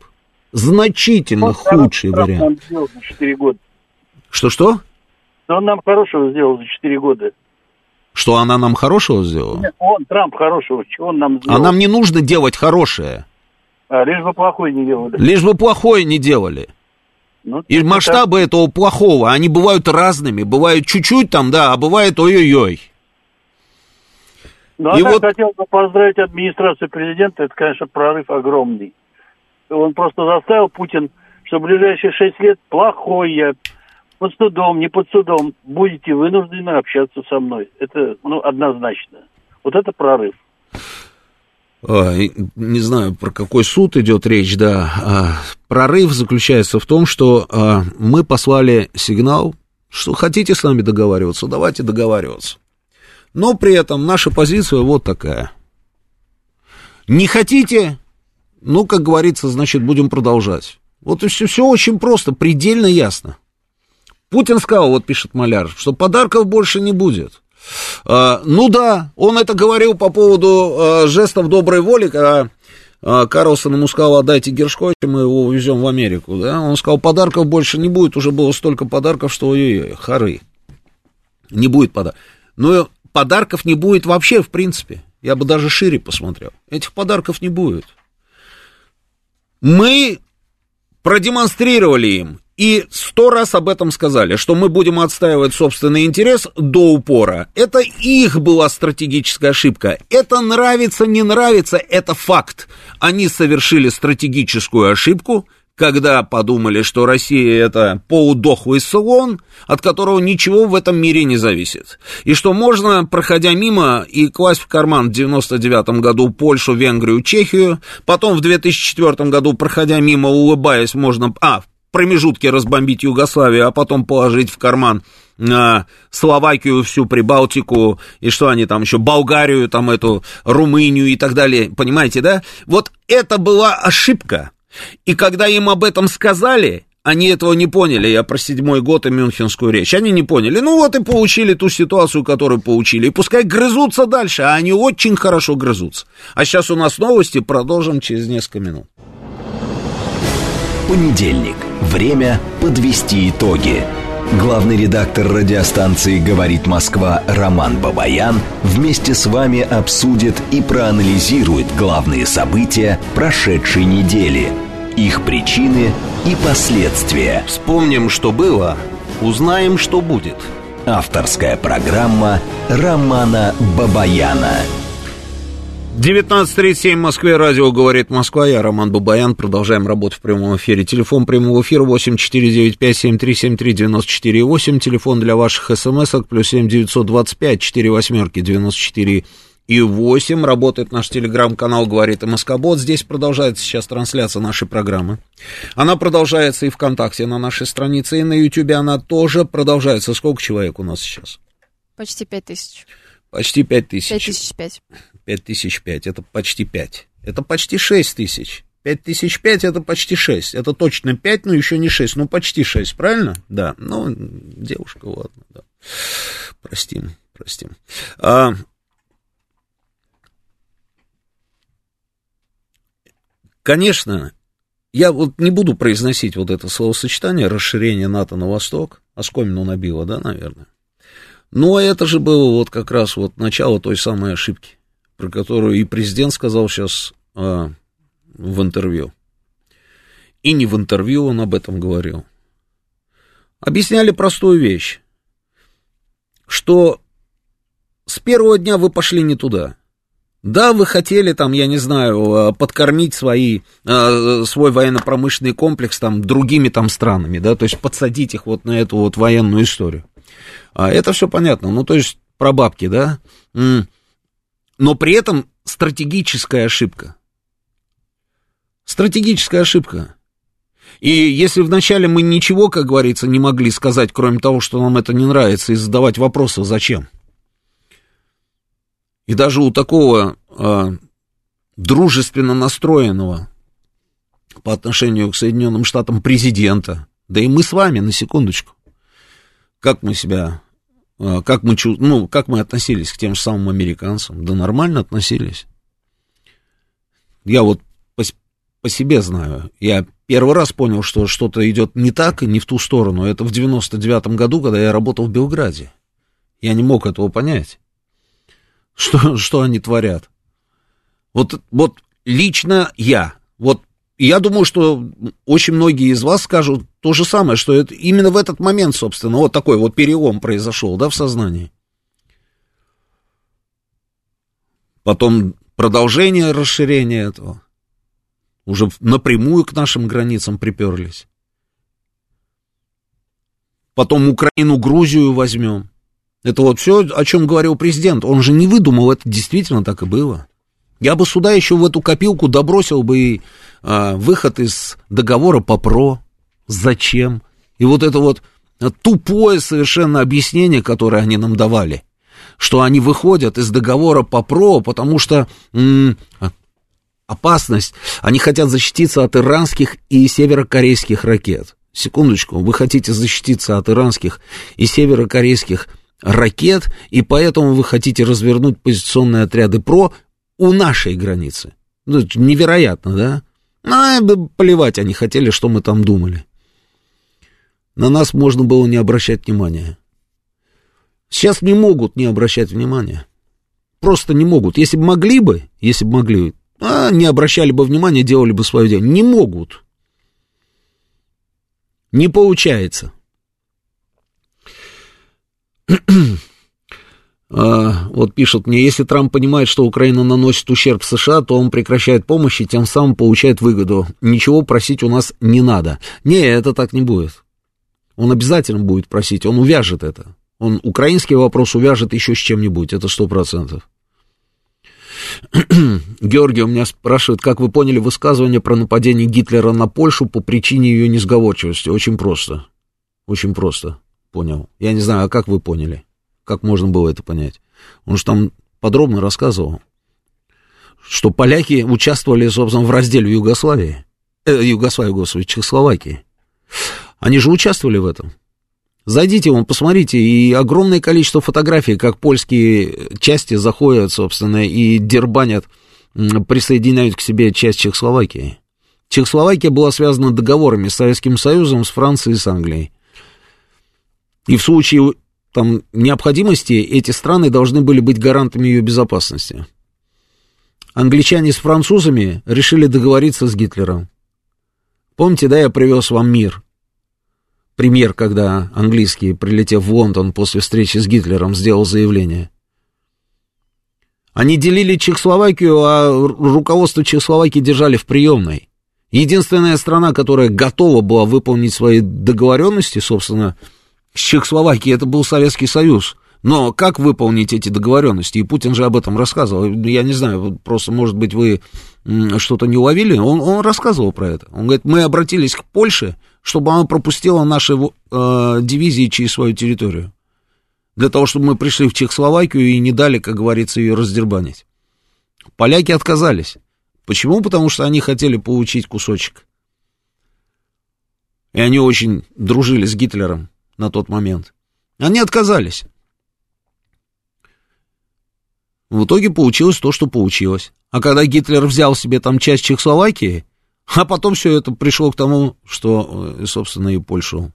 Значительно вот худший Трамп вариант. Нам за 4 года. Что-что? Он нам хорошего сделал за 4 года. Что она нам хорошего сделала? Нет, он, Трамп хорошего, чего он нам сделал? А нам не нужно делать хорошее. А, лишь бы плохое не делали. Лишь бы плохое не делали. Ну, И масштабы так... этого плохого, они бывают разными. Бывают чуть-чуть там, да, а бывает ой-ой-ой. Ну, а И вот... хотел бы поздравить администрацию президента, это, конечно, прорыв огромный. Он просто заставил Путин, что в ближайшие шесть лет плохое, под судом, не под судом, будете вынуждены общаться со мной. Это, ну, однозначно. Вот это прорыв. А, не знаю, про какой суд идет речь, да. А, прорыв заключается в том, что а, мы послали сигнал, что хотите с нами договариваться, давайте договариваться. Но при этом наша позиция вот такая. Не хотите, ну, как говорится, значит, будем продолжать. Вот и все, все очень просто, предельно ясно. Путин сказал, вот пишет Маляр, что подарков больше не будет. А, ну да, он это говорил по поводу а, жестов доброй воли, когда а, Карлсон ему сказал, отдайте Гершковича, мы его увезем в Америку, да, он сказал, подарков больше не будет, уже было столько подарков, что ой-ой, хоры, не будет подарков. Но подарков не будет вообще, в принципе, я бы даже шире посмотрел, этих подарков не будет. Мы продемонстрировали им и сто раз об этом сказали, что мы будем отстаивать собственный интерес до упора. Это их была стратегическая ошибка. Это нравится, не нравится, это факт. Они совершили стратегическую ошибку, когда подумали, что Россия это полудохлый слон, от которого ничего в этом мире не зависит. И что можно, проходя мимо, и класть в карман в 99 году Польшу, Венгрию, Чехию, потом в 2004 году, проходя мимо, улыбаясь, можно... А, промежутке разбомбить Югославию, а потом положить в карман а, Словакию, всю Прибалтику, и что они там еще, Болгарию, там эту, Румынию и так далее, понимаете, да? Вот это была ошибка. И когда им об этом сказали, они этого не поняли, я про седьмой год и мюнхенскую речь, они не поняли. Ну вот и получили ту ситуацию, которую получили. И пускай грызутся дальше, а они очень хорошо грызутся. А сейчас у нас новости, продолжим через несколько минут. Понедельник. Время подвести итоги. Главный редактор радиостанции «Говорит Москва» Роман Бабаян вместе с вами обсудит и проанализирует главные события прошедшей недели, их причины и последствия. Вспомним, что было, узнаем, что будет. Авторская программа Романа Бабаяна. 19.37 в Москве, радио «Говорит Москва», я Роман Бабаян, продолжаем работу в прямом эфире. Телефон прямого эфира 8495-7373-94,8, телефон для ваших смс-ок, плюс 7 925 4 восьмерки 94 и 8. Работает наш телеграм-канал «Говорит Москобот». Здесь продолжается сейчас трансляция нашей программы. Она продолжается и ВКонтакте на нашей странице, и на Ютубе она тоже продолжается. Сколько человек у нас сейчас? Почти пять тысяч. Почти пять тысяч. Пять тысяч пять. 5005, это почти 5. Это почти 6 тысяч. 5005 это почти 6. Это точно 5, но еще не 6. Ну, почти 6, правильно? Да. Ну, девушка, ладно, да. Простим, простим. А, конечно, я вот не буду произносить вот это словосочетание расширение НАТО на восток. Оскомину набило, да, наверное. Но это же было вот как раз вот начало той самой ошибки про которую и президент сказал сейчас а, в интервью. И не в интервью он об этом говорил. Объясняли простую вещь, что с первого дня вы пошли не туда. Да, вы хотели там, я не знаю, а, подкормить свои, а, свой военно-промышленный комплекс там другими там странами, да, то есть подсадить их вот на эту вот военную историю. А это все понятно, ну, то есть про бабки, да, но при этом стратегическая ошибка. Стратегическая ошибка. И если вначале мы ничего, как говорится, не могли сказать, кроме того, что нам это не нравится, и задавать вопросы, зачем? И даже у такого э, дружественно настроенного по отношению к Соединенным Штатам президента, да и мы с вами, на секундочку, как мы себя, как мы, ну, как мы относились к тем же самым американцам? Да нормально относились. Я вот по, по себе знаю, я первый раз понял, что что-то идет не так и не в ту сторону. Это в 99-м году, когда я работал в Белграде. Я не мог этого понять что, что они творят. Вот, вот лично я, вот я думаю, что очень многие из вас скажут то же самое, что это именно в этот момент, собственно, вот такой вот перелом произошел, да, в сознании. Потом продолжение расширения этого. Уже напрямую к нашим границам приперлись. Потом Украину, Грузию возьмем. Это вот все, о чем говорил президент. Он же не выдумал, это действительно так и было. Я бы сюда еще в эту копилку добросил бы и а, выход из договора по ПРО. Зачем? И вот это вот тупое совершенно объяснение, которое они нам давали, что они выходят из договора по ПРО, потому что м- опасность, они хотят защититься от иранских и северокорейских ракет. Секундочку, вы хотите защититься от иранских и северокорейских ракет, и поэтому вы хотите развернуть позиционные отряды ПРО у нашей границы. Ну, невероятно, да? Ну, плевать они хотели, что мы там думали. На нас можно было не обращать внимания. Сейчас не могут не обращать внимания. Просто не могут. Если бы могли бы, если бы могли, а, не обращали бы внимания, делали бы свое дело. Не могут. Не получается. А, вот пишут мне, если Трамп понимает, что Украина наносит ущерб США, то он прекращает помощь и тем самым получает выгоду. Ничего просить у нас не надо. Не, это так не будет. Он обязательно будет просить, он увяжет это. Он украинский вопрос увяжет еще с чем-нибудь, это сто процентов. Георгий у меня спрашивает, как вы поняли высказывание про нападение Гитлера на Польшу по причине ее несговорчивости? Очень просто. Очень просто понял. Я не знаю, а как вы поняли? Как можно было это понять? Он же там подробно рассказывал, что поляки участвовали, собственно, в разделе Югославии. Э, Югославии, господи, Чехословакии. Они же участвовали в этом. Зайдите, вон, посмотрите, и огромное количество фотографий, как польские части заходят, собственно, и дербанят, присоединяют к себе часть Чехословакии. Чехословакия была связана договорами с Советским Союзом, с Францией и с Англией. И в случае там, необходимости эти страны должны были быть гарантами ее безопасности. Англичане с французами решили договориться с Гитлером. Помните, да, я привез вам мир? Пример, когда английский, прилетев в Лондон после встречи с Гитлером, сделал заявление. Они делили Чехословакию, а руководство Чехословакии держали в приемной. Единственная страна, которая готова была выполнить свои договоренности, собственно, с Чехословакией это был Советский Союз. Но как выполнить эти договоренности? И Путин же об этом рассказывал. Я не знаю, просто, может быть, вы что-то не уловили. Он, он рассказывал про это. Он говорит, мы обратились к Польше, чтобы она пропустила наши э, дивизии через свою территорию. Для того, чтобы мы пришли в Чехословакию и не дали, как говорится, ее раздербанить. Поляки отказались. Почему? Потому что они хотели получить кусочек. И они очень дружили с Гитлером на тот момент. Они отказались. В итоге получилось то, что получилось. А когда Гитлер взял себе там часть Чехословакии, а потом все это пришло к тому, что, э, собственно, и Польшу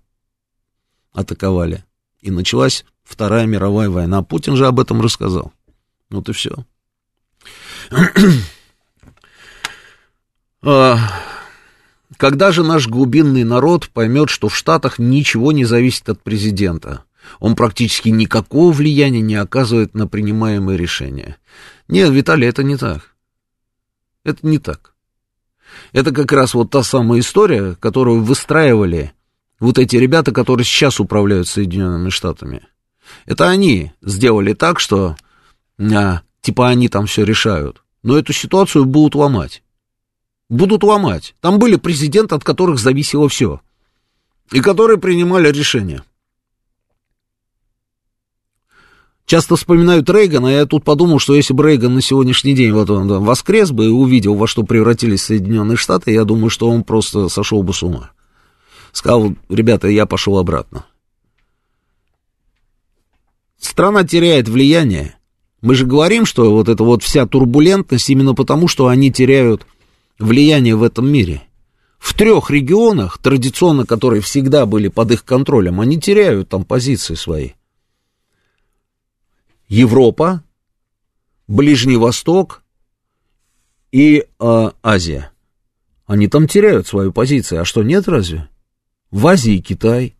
атаковали. И началась Вторая мировая война. Путин же об этом рассказал. Вот и все. Когда же наш глубинный народ поймет, что в Штатах ничего не зависит от президента? Он практически никакого влияния не оказывает на принимаемые решения. Нет, Виталий, это не так. Это не так. Это как раз вот та самая история, которую выстраивали вот эти ребята, которые сейчас управляют Соединенными Штатами. Это они сделали так, что а, типа они там все решают. Но эту ситуацию будут ломать. Будут ломать. Там были президенты, от которых зависело все. И которые принимали решения. Часто вспоминают Рейгана, я тут подумал, что если бы Рейган на сегодняшний день вот он да, воскрес бы и увидел, во что превратились Соединенные Штаты, я думаю, что он просто сошел бы с ума. Сказал, ребята, я пошел обратно. Страна теряет влияние. Мы же говорим, что вот эта вот вся турбулентность именно потому, что они теряют влияние в этом мире. В трех регионах, традиционно которые всегда были под их контролем, они теряют там позиции свои. Европа, Ближний Восток и э, Азия. Они там теряют свою позицию. А что, нет разве? В Азии Китай.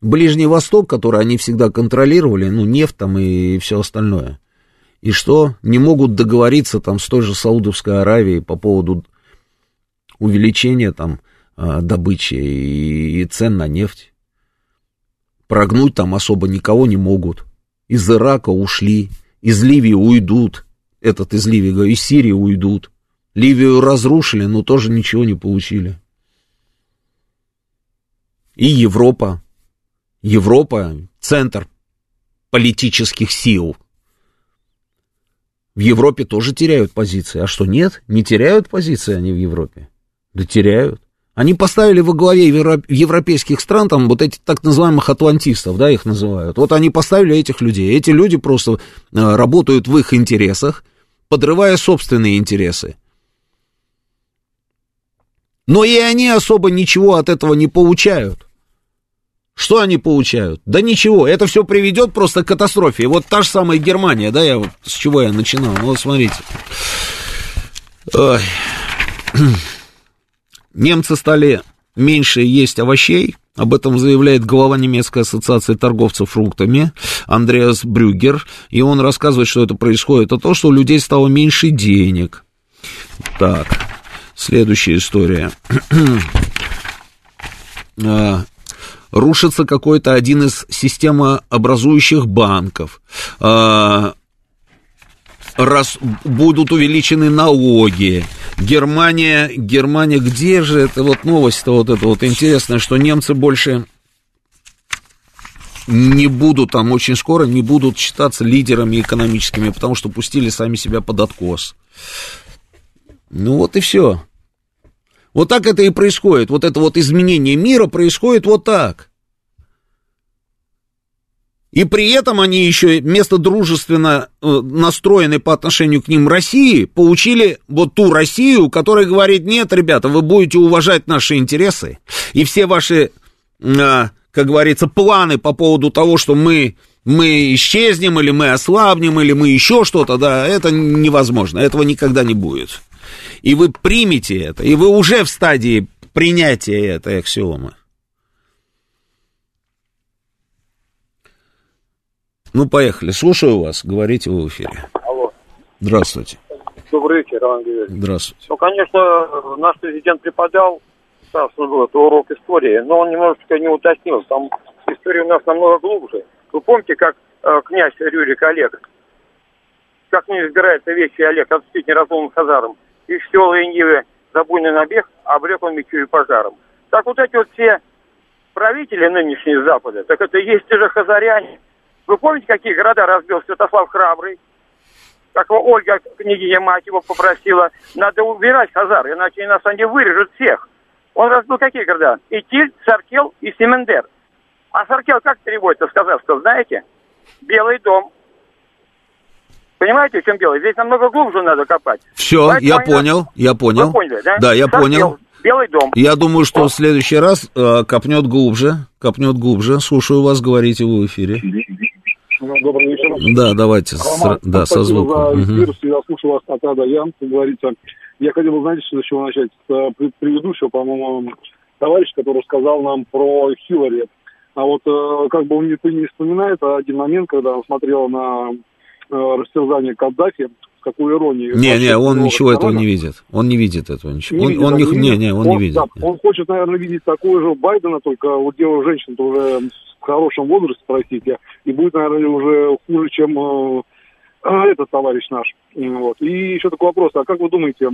Ближний Восток, который они всегда контролировали, ну, нефть там и все остальное. И что? Не могут договориться там с той же Саудовской Аравией по поводу увеличения там э, добычи и, и цен на нефть. Прогнуть там особо никого не могут из Ирака ушли, из Ливии уйдут, этот из Ливии, из Сирии уйдут. Ливию разрушили, но тоже ничего не получили. И Европа. Европа — центр политических сил. В Европе тоже теряют позиции. А что, нет? Не теряют позиции они в Европе? Да теряют. Они поставили во главе европейских стран, там, вот этих так называемых атлантистов, да, их называют. Вот они поставили этих людей. Эти люди просто э, работают в их интересах, подрывая собственные интересы. Но и они особо ничего от этого не получают. Что они получают? Да ничего, это все приведет просто к катастрофе. Вот та же самая Германия, да, я вот с чего я начинал. Ну, вот смотрите. Ой. Немцы стали меньше есть овощей, об этом заявляет глава немецкой ассоциации торговцев фруктами Андреас Брюгер. И он рассказывает, что это происходит. Это то, что у людей стало меньше денег. Так, следующая история. А, рушится какой-то один из системообразующих банков. Раз будут увеличены налоги. Германия, Германия, где же это вот новость-то вот это вот интересная, что немцы больше не будут там очень скоро, не будут считаться лидерами экономическими, потому что пустили сами себя под откос. Ну вот и все. Вот так это и происходит. Вот это вот изменение мира происходит вот так. И при этом они еще вместо дружественно э, настроенной по отношению к ним России получили вот ту Россию, которая говорит, нет, ребята, вы будете уважать наши интересы. И все ваши, а, как говорится, планы по поводу того, что мы, мы исчезнем, или мы ослабнем, или мы еще что-то, да, это невозможно, этого никогда не будет. И вы примете это, и вы уже в стадии принятия этой аксиомы. Ну, поехали. Слушаю вас. Говорите в эфире. Алло. Здравствуйте. Добрый вечер, Иван Георгиевич. Здравствуйте. Ну, конечно, наш президент преподал, собственно, был это урок истории, но он немножечко не уточнил. Там история у нас намного глубже. Вы помните, как э, князь Рюрик Олег, как не избирается вещи Олег, отступить неразумным хазаром, и веселые Нивы забойный набег, обрек он мечу и пожаром. Так вот эти вот все правители нынешние Запада, так это есть те же хазаряне, вы помните, какие города разбил Святослав Храбрый? Как его Ольга, княгиня мать его попросила, надо убирать Хазар, иначе нас они вырежут всех. Он разбил какие города? Итиль, Саркел и Семендер. А Саркел как переводится с казахского, знаете? Белый дом. Понимаете, в чем дело? Здесь намного глубже надо копать. Все, Поэтому я понял, я понял. Вы поняли, да? Да, я Саркел, понял. Белый дом. Я думаю, что в следующий раз э, копнет глубже, копнет глубже. Слушаю вас, говорите вы в эфире. Добрый вечер. Да, давайте, Роман, с, да, со звуком. за эфир, угу. я слушаю вас от А до Я, как говорится. Я хотел бы, знаете, с чего начать? С э, предыдущего, по-моему, товарища, который сказал нам про Хиллари. А вот э, как бы он не, не вспоминает один момент, когда он смотрел на э, растерзание Каддафи, какую иронию. Не, не, он ничего этого не видит. Он не видит этого ничего. Не он, видит, он, не, не, не, он, он не видит. Да, он хочет, наверное, видеть такого же Байдена, только вот дело женщин-то уже хорошем возрасте, простите, и будет, наверное, уже хуже, чем э, а, этот товарищ наш. Вот. И еще такой вопрос, а как вы думаете,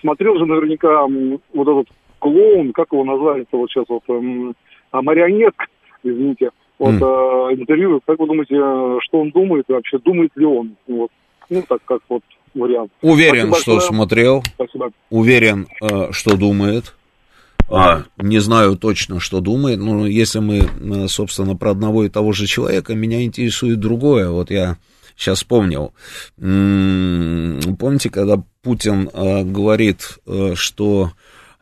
смотрел же наверняка вот этот клоун, как его назвали-то вот сейчас, вот, а марионетка, извините, вот mm. интервью, как вы думаете, что он думает вообще, думает ли он? Вот. Ну, так как вот вариант. Уверен, Спасибо что большое. смотрел. Спасибо. Уверен, э, что думает. А, не знаю точно, что думает, но если мы, э, собственно, про одного и того же человека, меня интересует другое. Вот я сейчас вспомнил. Помните, когда Путин э, говорит, э, что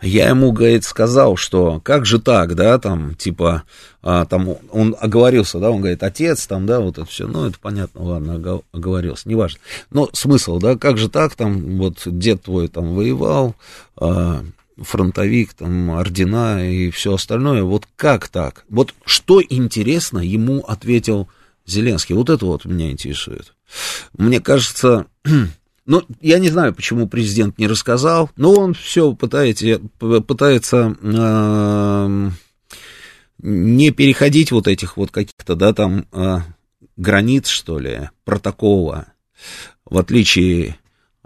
я ему, говорит, сказал, что как же так, да, там, типа, а, там, он оговорился, да, он говорит, отец, там, да, вот это все, ну, это понятно, ладно, оговорился, неважно. Но смысл, да, как же так, там, вот дед твой там воевал, а, фронтовик, там, ордена и все остальное, вот как так? Вот что интересно ему ответил Зеленский? Вот это вот меня интересует. Мне кажется, ну, я не знаю, почему президент не рассказал, но он все пытается, пытается э, не переходить вот этих вот каких-то, да, там, э, границ, что ли, протокола, в отличие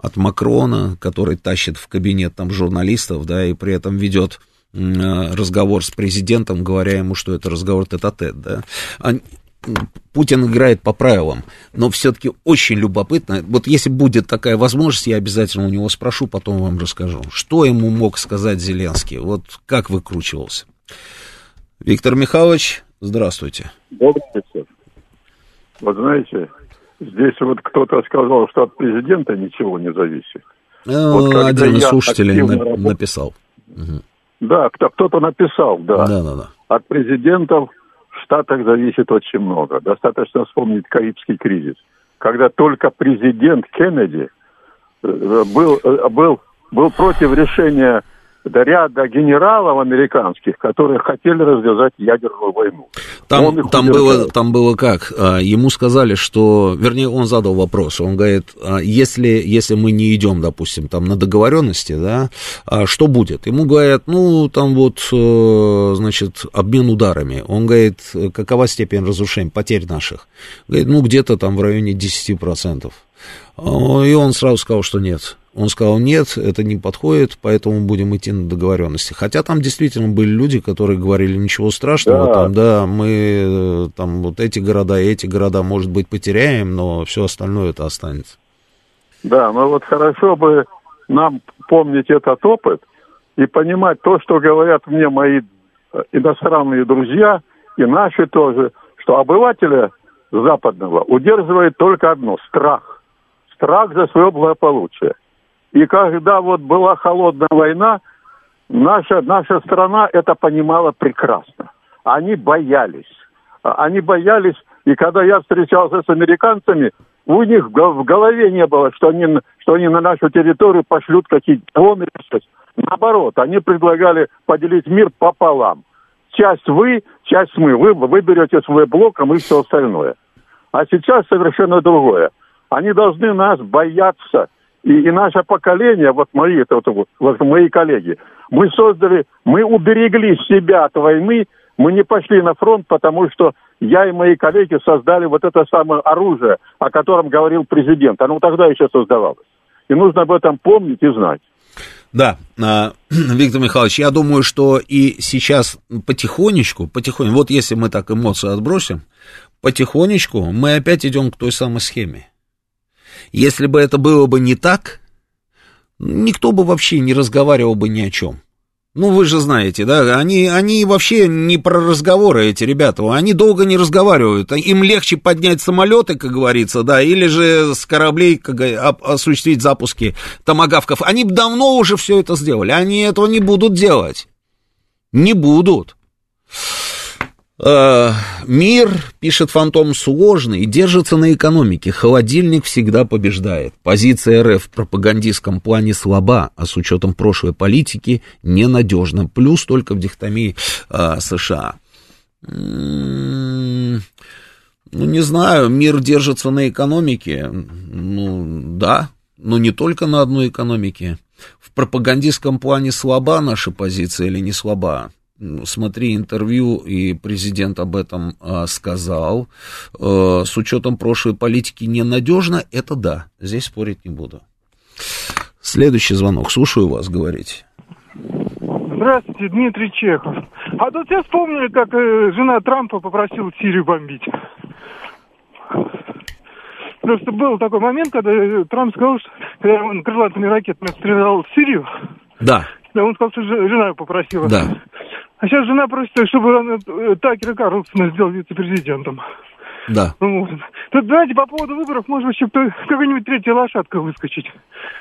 от Макрона, который тащит в кабинет там журналистов, да, и при этом ведет разговор с президентом, говоря ему, что это разговор тет-а-тет, да. Путин играет по правилам, но все-таки очень любопытно. Вот если будет такая возможность, я обязательно у него спрошу, потом вам расскажу. Что ему мог сказать Зеленский? Вот как выкручивался? Виктор Михайлович, здравствуйте. Добрый вечер. Вот знаете, Здесь вот кто-то сказал, что от президента ничего не зависит. А, вот один из слушателей на, написал. Угу. Да, кто, кто-то написал, да. Да, да, да. От президентов в Штатах зависит очень много. Достаточно вспомнить Карибский кризис, когда только президент Кеннеди э, был, э, был, был против решения ряда генералов американских, которые хотели развязать ядерную войну. Там, там, было, там было как? А, ему сказали, что... Вернее, он задал вопрос. Он говорит, а, если, если мы не идем, допустим, там на договоренности, да, а что будет? Ему говорят, ну, там вот, э, значит, обмен ударами. Он говорит, какова степень разрушения, потерь наших? Говорит, ну, где-то там в районе 10%. И он сразу сказал, что нет. Он сказал, нет, это не подходит, поэтому будем идти на договоренности. Хотя там действительно были люди, которые говорили, ничего страшного, да. там, да, мы э, там вот эти города и эти города, может быть, потеряем, но все остальное это останется. Да, ну вот хорошо бы нам помнить этот опыт и понимать то, что говорят мне мои э, иностранные друзья и наши тоже, что обывателя западного удерживает только одно – страх. Страх за свое благополучие. И когда вот была холодная война, наша, наша страна это понимала прекрасно. Они боялись. Они боялись, и когда я встречался с американцами, у них в голове не было, что они, что они на нашу территорию пошлют какие-то дроны. Наоборот, они предлагали поделить мир пополам. Часть вы, часть мы. Вы выберете свой блок, а мы все остальное. А сейчас совершенно другое. Они должны нас бояться – и, и наше поколение, вот мои, это, вот, вот мои коллеги, мы создали, мы уберегли себя от войны, мы не пошли на фронт, потому что я и мои коллеги создали вот это самое оружие, о котором говорил президент. Оно тогда еще создавалось. И нужно об этом помнить и знать. Да, а, Виктор Михайлович, я думаю, что и сейчас потихонечку, потихонечку, вот если мы так эмоции отбросим, потихонечку мы опять идем к той самой схеме. Если бы это было бы не так, никто бы вообще не разговаривал бы ни о чем. Ну, вы же знаете, да, они, они вообще не про разговоры, эти ребята, они долго не разговаривают, им легче поднять самолеты, как говорится, да, или же с кораблей как, осуществить запуски томогавков. Они давно уже все это сделали, они этого не будут делать. Не будут. Э, мир, пишет Фантом, сложный и держится на экономике. Холодильник всегда побеждает. Позиция РФ в пропагандистском плане слаба, а с учетом прошлой политики ненадежна. Плюс только в дихтомии э, США. М-м-м, ну, не знаю, мир держится на экономике. Ну, да, но не только на одной экономике. В пропагандистском плане слаба наша позиция или не слаба? Смотри интервью, и президент об этом а, сказал. А, с учетом прошлой политики ненадежно, это да, здесь спорить не буду. Следующий звонок, слушаю вас, говорите. Здравствуйте, Дмитрий Чехов. А тут все вспомнили, как э, жена Трампа попросила Сирию бомбить. Просто был такой момент, когда э, Трамп сказал, что когда он крылатыми ракетами стрелял в Сирию. Да. Да, он сказал, что жена его попросила. Да. А сейчас жена просит, чтобы он, э, Такера Карлсона сделал вице-президентом. Да. Ну, Тут, знаете, по поводу выборов, может быть, еще какая-нибудь третья лошадка выскочить.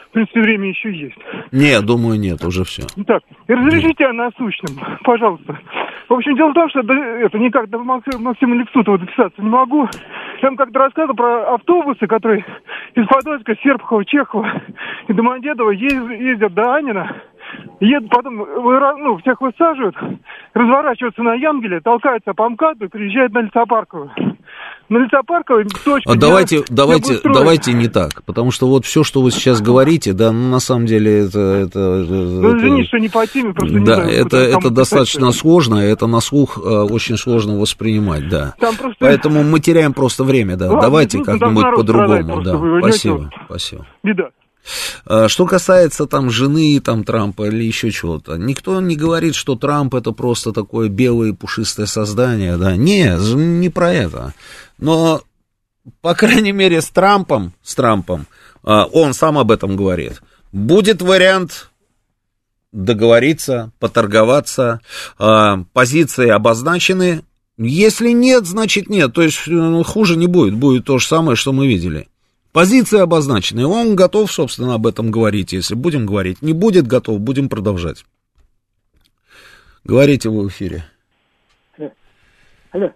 В принципе, время еще есть. Нет, думаю, нет, уже все. Так, и разрешите о насущном, пожалуйста. В общем, дело в том, что это никак до Максима Лексутова дописаться не могу. Я вам как-то рассказывал про автобусы, которые из Подольска, Серпухова, Чехова и Домодедова ездят до Анина едут потом, ну, всех высаживают, разворачиваются на Янгеле, толкаются по МКАДу и приезжают на Лесопарковую. На Лесопарковой точка... А давайте, давайте, давайте не так, потому что вот все, что вы сейчас говорите, да, ну, на самом деле это... это ну, извини, что не по теме, просто Да, не знаю, это, это достаточно сложно, это на слух э, очень сложно воспринимать, да. Просто... Поэтому мы теряем просто время, да. Ладно, давайте ну, как-нибудь по-другому, да. Спасибо, спасибо. Беда. А, что касается там жены там Трампа или еще чего-то, никто не говорит, что Трамп это просто такое белое пушистое создание, да, не, не про это. Но, по крайней мере, с Трампом, с Трампом, а, он сам об этом говорит, будет вариант договориться, поторговаться, а, позиции обозначены, если нет, значит нет, то есть ну, хуже не будет, будет то же самое, что мы видели. Позиции обозначены, он готов, собственно, об этом говорить, если будем говорить. Не будет готов, будем продолжать. Говорите вы в эфире. Алло.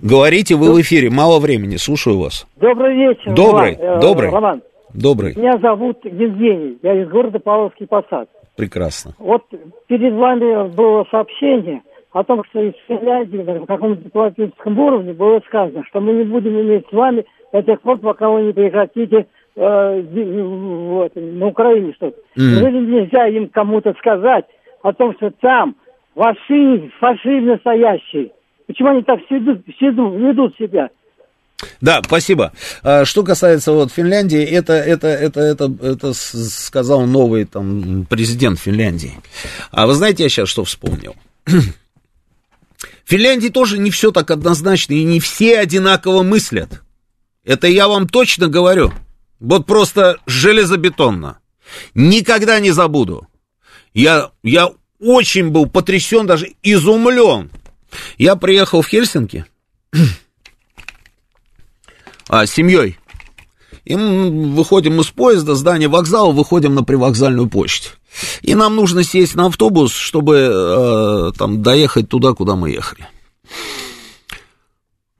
Говорите вы в эфире, мало времени, слушаю вас. Добрый вечер. Добрый, Роман. Э, добрый. Роман. Добрый. Меня зовут Евгений, я из города Павловский Посад. Прекрасно. Вот перед вами было сообщение о том, что из Финляндии на каком-то дипломатическом уровне было сказано, что мы не будем иметь с вами до тех пор, пока вы не прекратите э, вот, на Украине что-то. Mm. Нельзя им кому-то сказать о том, что там фашизм, фашизм настоящий? Почему они так ведут, ведут себя? Да, спасибо. А, что касается вот Финляндии, это, это, это, это, это сказал новый там президент Финляндии. А вы знаете, я сейчас что вспомнил? В Финляндии тоже не все так однозначно, и не все одинаково мыслят. Это я вам точно говорю. Вот просто железобетонно. Никогда не забуду. Я, я очень был потрясен, даже изумлен. Я приехал в Хельсинки а, с семьей. И мы выходим из поезда, здание вокзала, выходим на привокзальную почту. И нам нужно сесть на автобус, чтобы э, там доехать туда, куда мы ехали.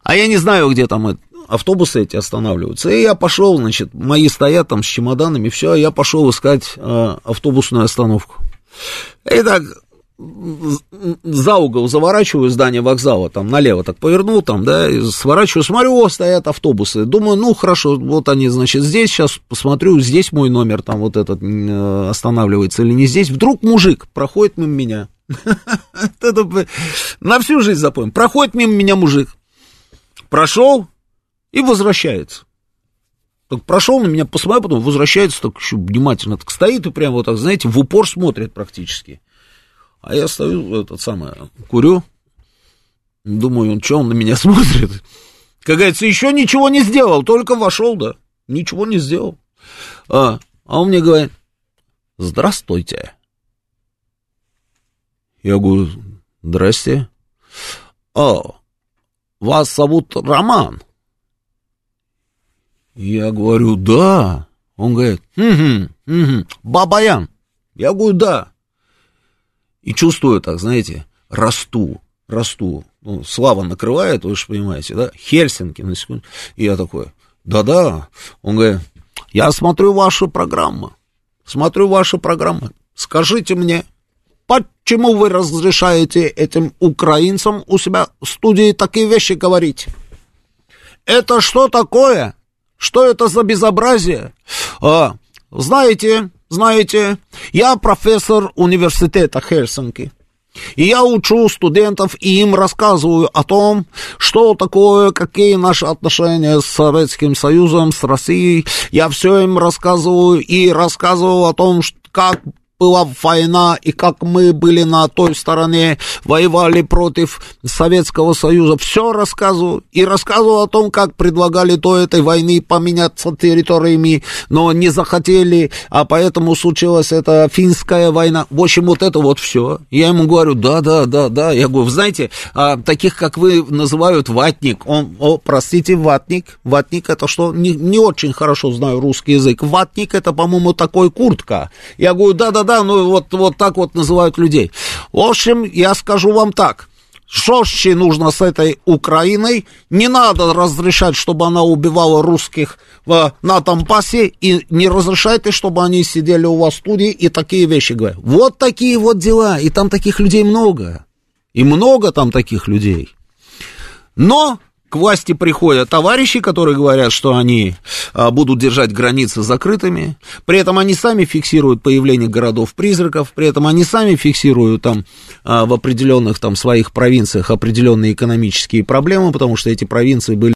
А я не знаю, где там автобусы эти останавливаются. И я пошел, значит, мои стоят там с чемоданами, все, я пошел искать э, автобусную остановку. И так за угол заворачиваю здание вокзала, там налево так повернул, там, да, и сворачиваю, смотрю, о, стоят автобусы. Думаю, ну, хорошо, вот они, значит, здесь, сейчас посмотрю, здесь мой номер, там вот этот э, останавливается или не здесь. Вдруг мужик проходит мимо меня. На всю жизнь запомним. Проходит мимо меня мужик. Прошел и возвращается. Так прошел на меня, посмотрел, потом возвращается, так еще внимательно так стоит и прямо вот так, знаете, в упор смотрит практически. А я стою, этот самый, курю, думаю, он что, он на меня смотрит? Как говорится, еще ничего не сделал, только вошел, да, ничего не сделал. А, а он мне говорит, здравствуйте. Я говорю, здрасте. А, вас зовут Роман? Я говорю, да. Он говорит, угу, угу, Бабаян. Я говорю, да. И чувствую так, знаете, расту, расту. Ну, слава накрывает, вы же понимаете, да? Хельсинки, на секунду. И я такой, да-да. Он говорит, я смотрю вашу программу. Смотрю вашу программу. Скажите мне, почему вы разрешаете этим украинцам у себя в студии такие вещи говорить? Это что такое? Что это за безобразие? А, знаете, знаете, я профессор университета Хельсинки. И я учу студентов и им рассказываю о том, что такое, какие наши отношения с Советским Союзом, с Россией. Я все им рассказываю и рассказываю о том, как была война, и как мы были на той стороне, воевали против Советского Союза. Все рассказываю. И рассказываю о том, как предлагали до этой войны поменяться территориями, но не захотели, а поэтому случилась эта финская война. В общем, вот это вот все. Я ему говорю, да, да, да, да. Я говорю, знаете, а, таких, как вы, называют ватник. Он, о, простите, ватник. Ватник это что? Не, не очень хорошо знаю русский язык. Ватник это, по-моему, такой куртка. Я говорю, да, да, да, ну вот, вот так вот называют людей. В общем, я скажу вам так. Жестче нужно с этой Украиной. Не надо разрешать, чтобы она убивала русских в, на Донбассе. И не разрешайте, чтобы они сидели у вас в студии и такие вещи говорят. Вот такие вот дела. И там таких людей много. И много там таких людей. Но к власти приходят товарищи, которые говорят, что они а, будут держать границы закрытыми, при этом они сами фиксируют появление городов-призраков, при этом они сами фиксируют там а, в определенных там своих провинциях определенные экономические проблемы, потому что эти провинции были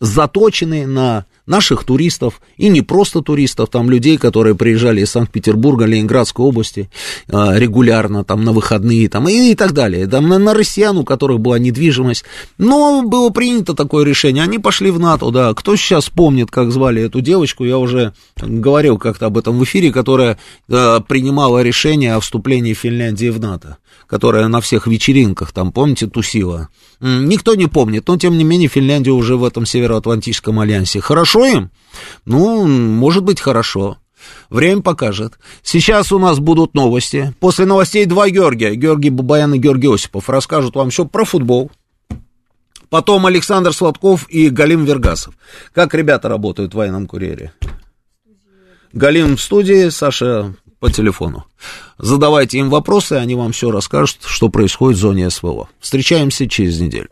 заточены на наших туристов, и не просто туристов, там людей, которые приезжали из Санкт-Петербурга, Ленинградской области э, регулярно, там на выходные, там и, и так далее, там на, на россиян, у которых была недвижимость. Но было принято такое решение, они пошли в НАТО, да. Кто сейчас помнит, как звали эту девочку, я уже говорил как-то об этом в эфире, которая э, принимала решение о вступлении Финляндии в НАТО, которая на всех вечеринках, там, помните, тусила. Никто не помнит, но тем не менее Финляндия уже в этом Североатлантическом альянсе. Хорошо им? Ну, может быть, хорошо. Время покажет. Сейчас у нас будут новости. После новостей два Георгия. Георгий Бабаян и Георгий Осипов расскажут вам все про футбол. Потом Александр Сладков и Галим Вергасов. Как ребята работают в военном курьере? Галим в студии, Саша по телефону. Задавайте им вопросы, они вам все расскажут, что происходит в зоне СВО. Встречаемся через неделю.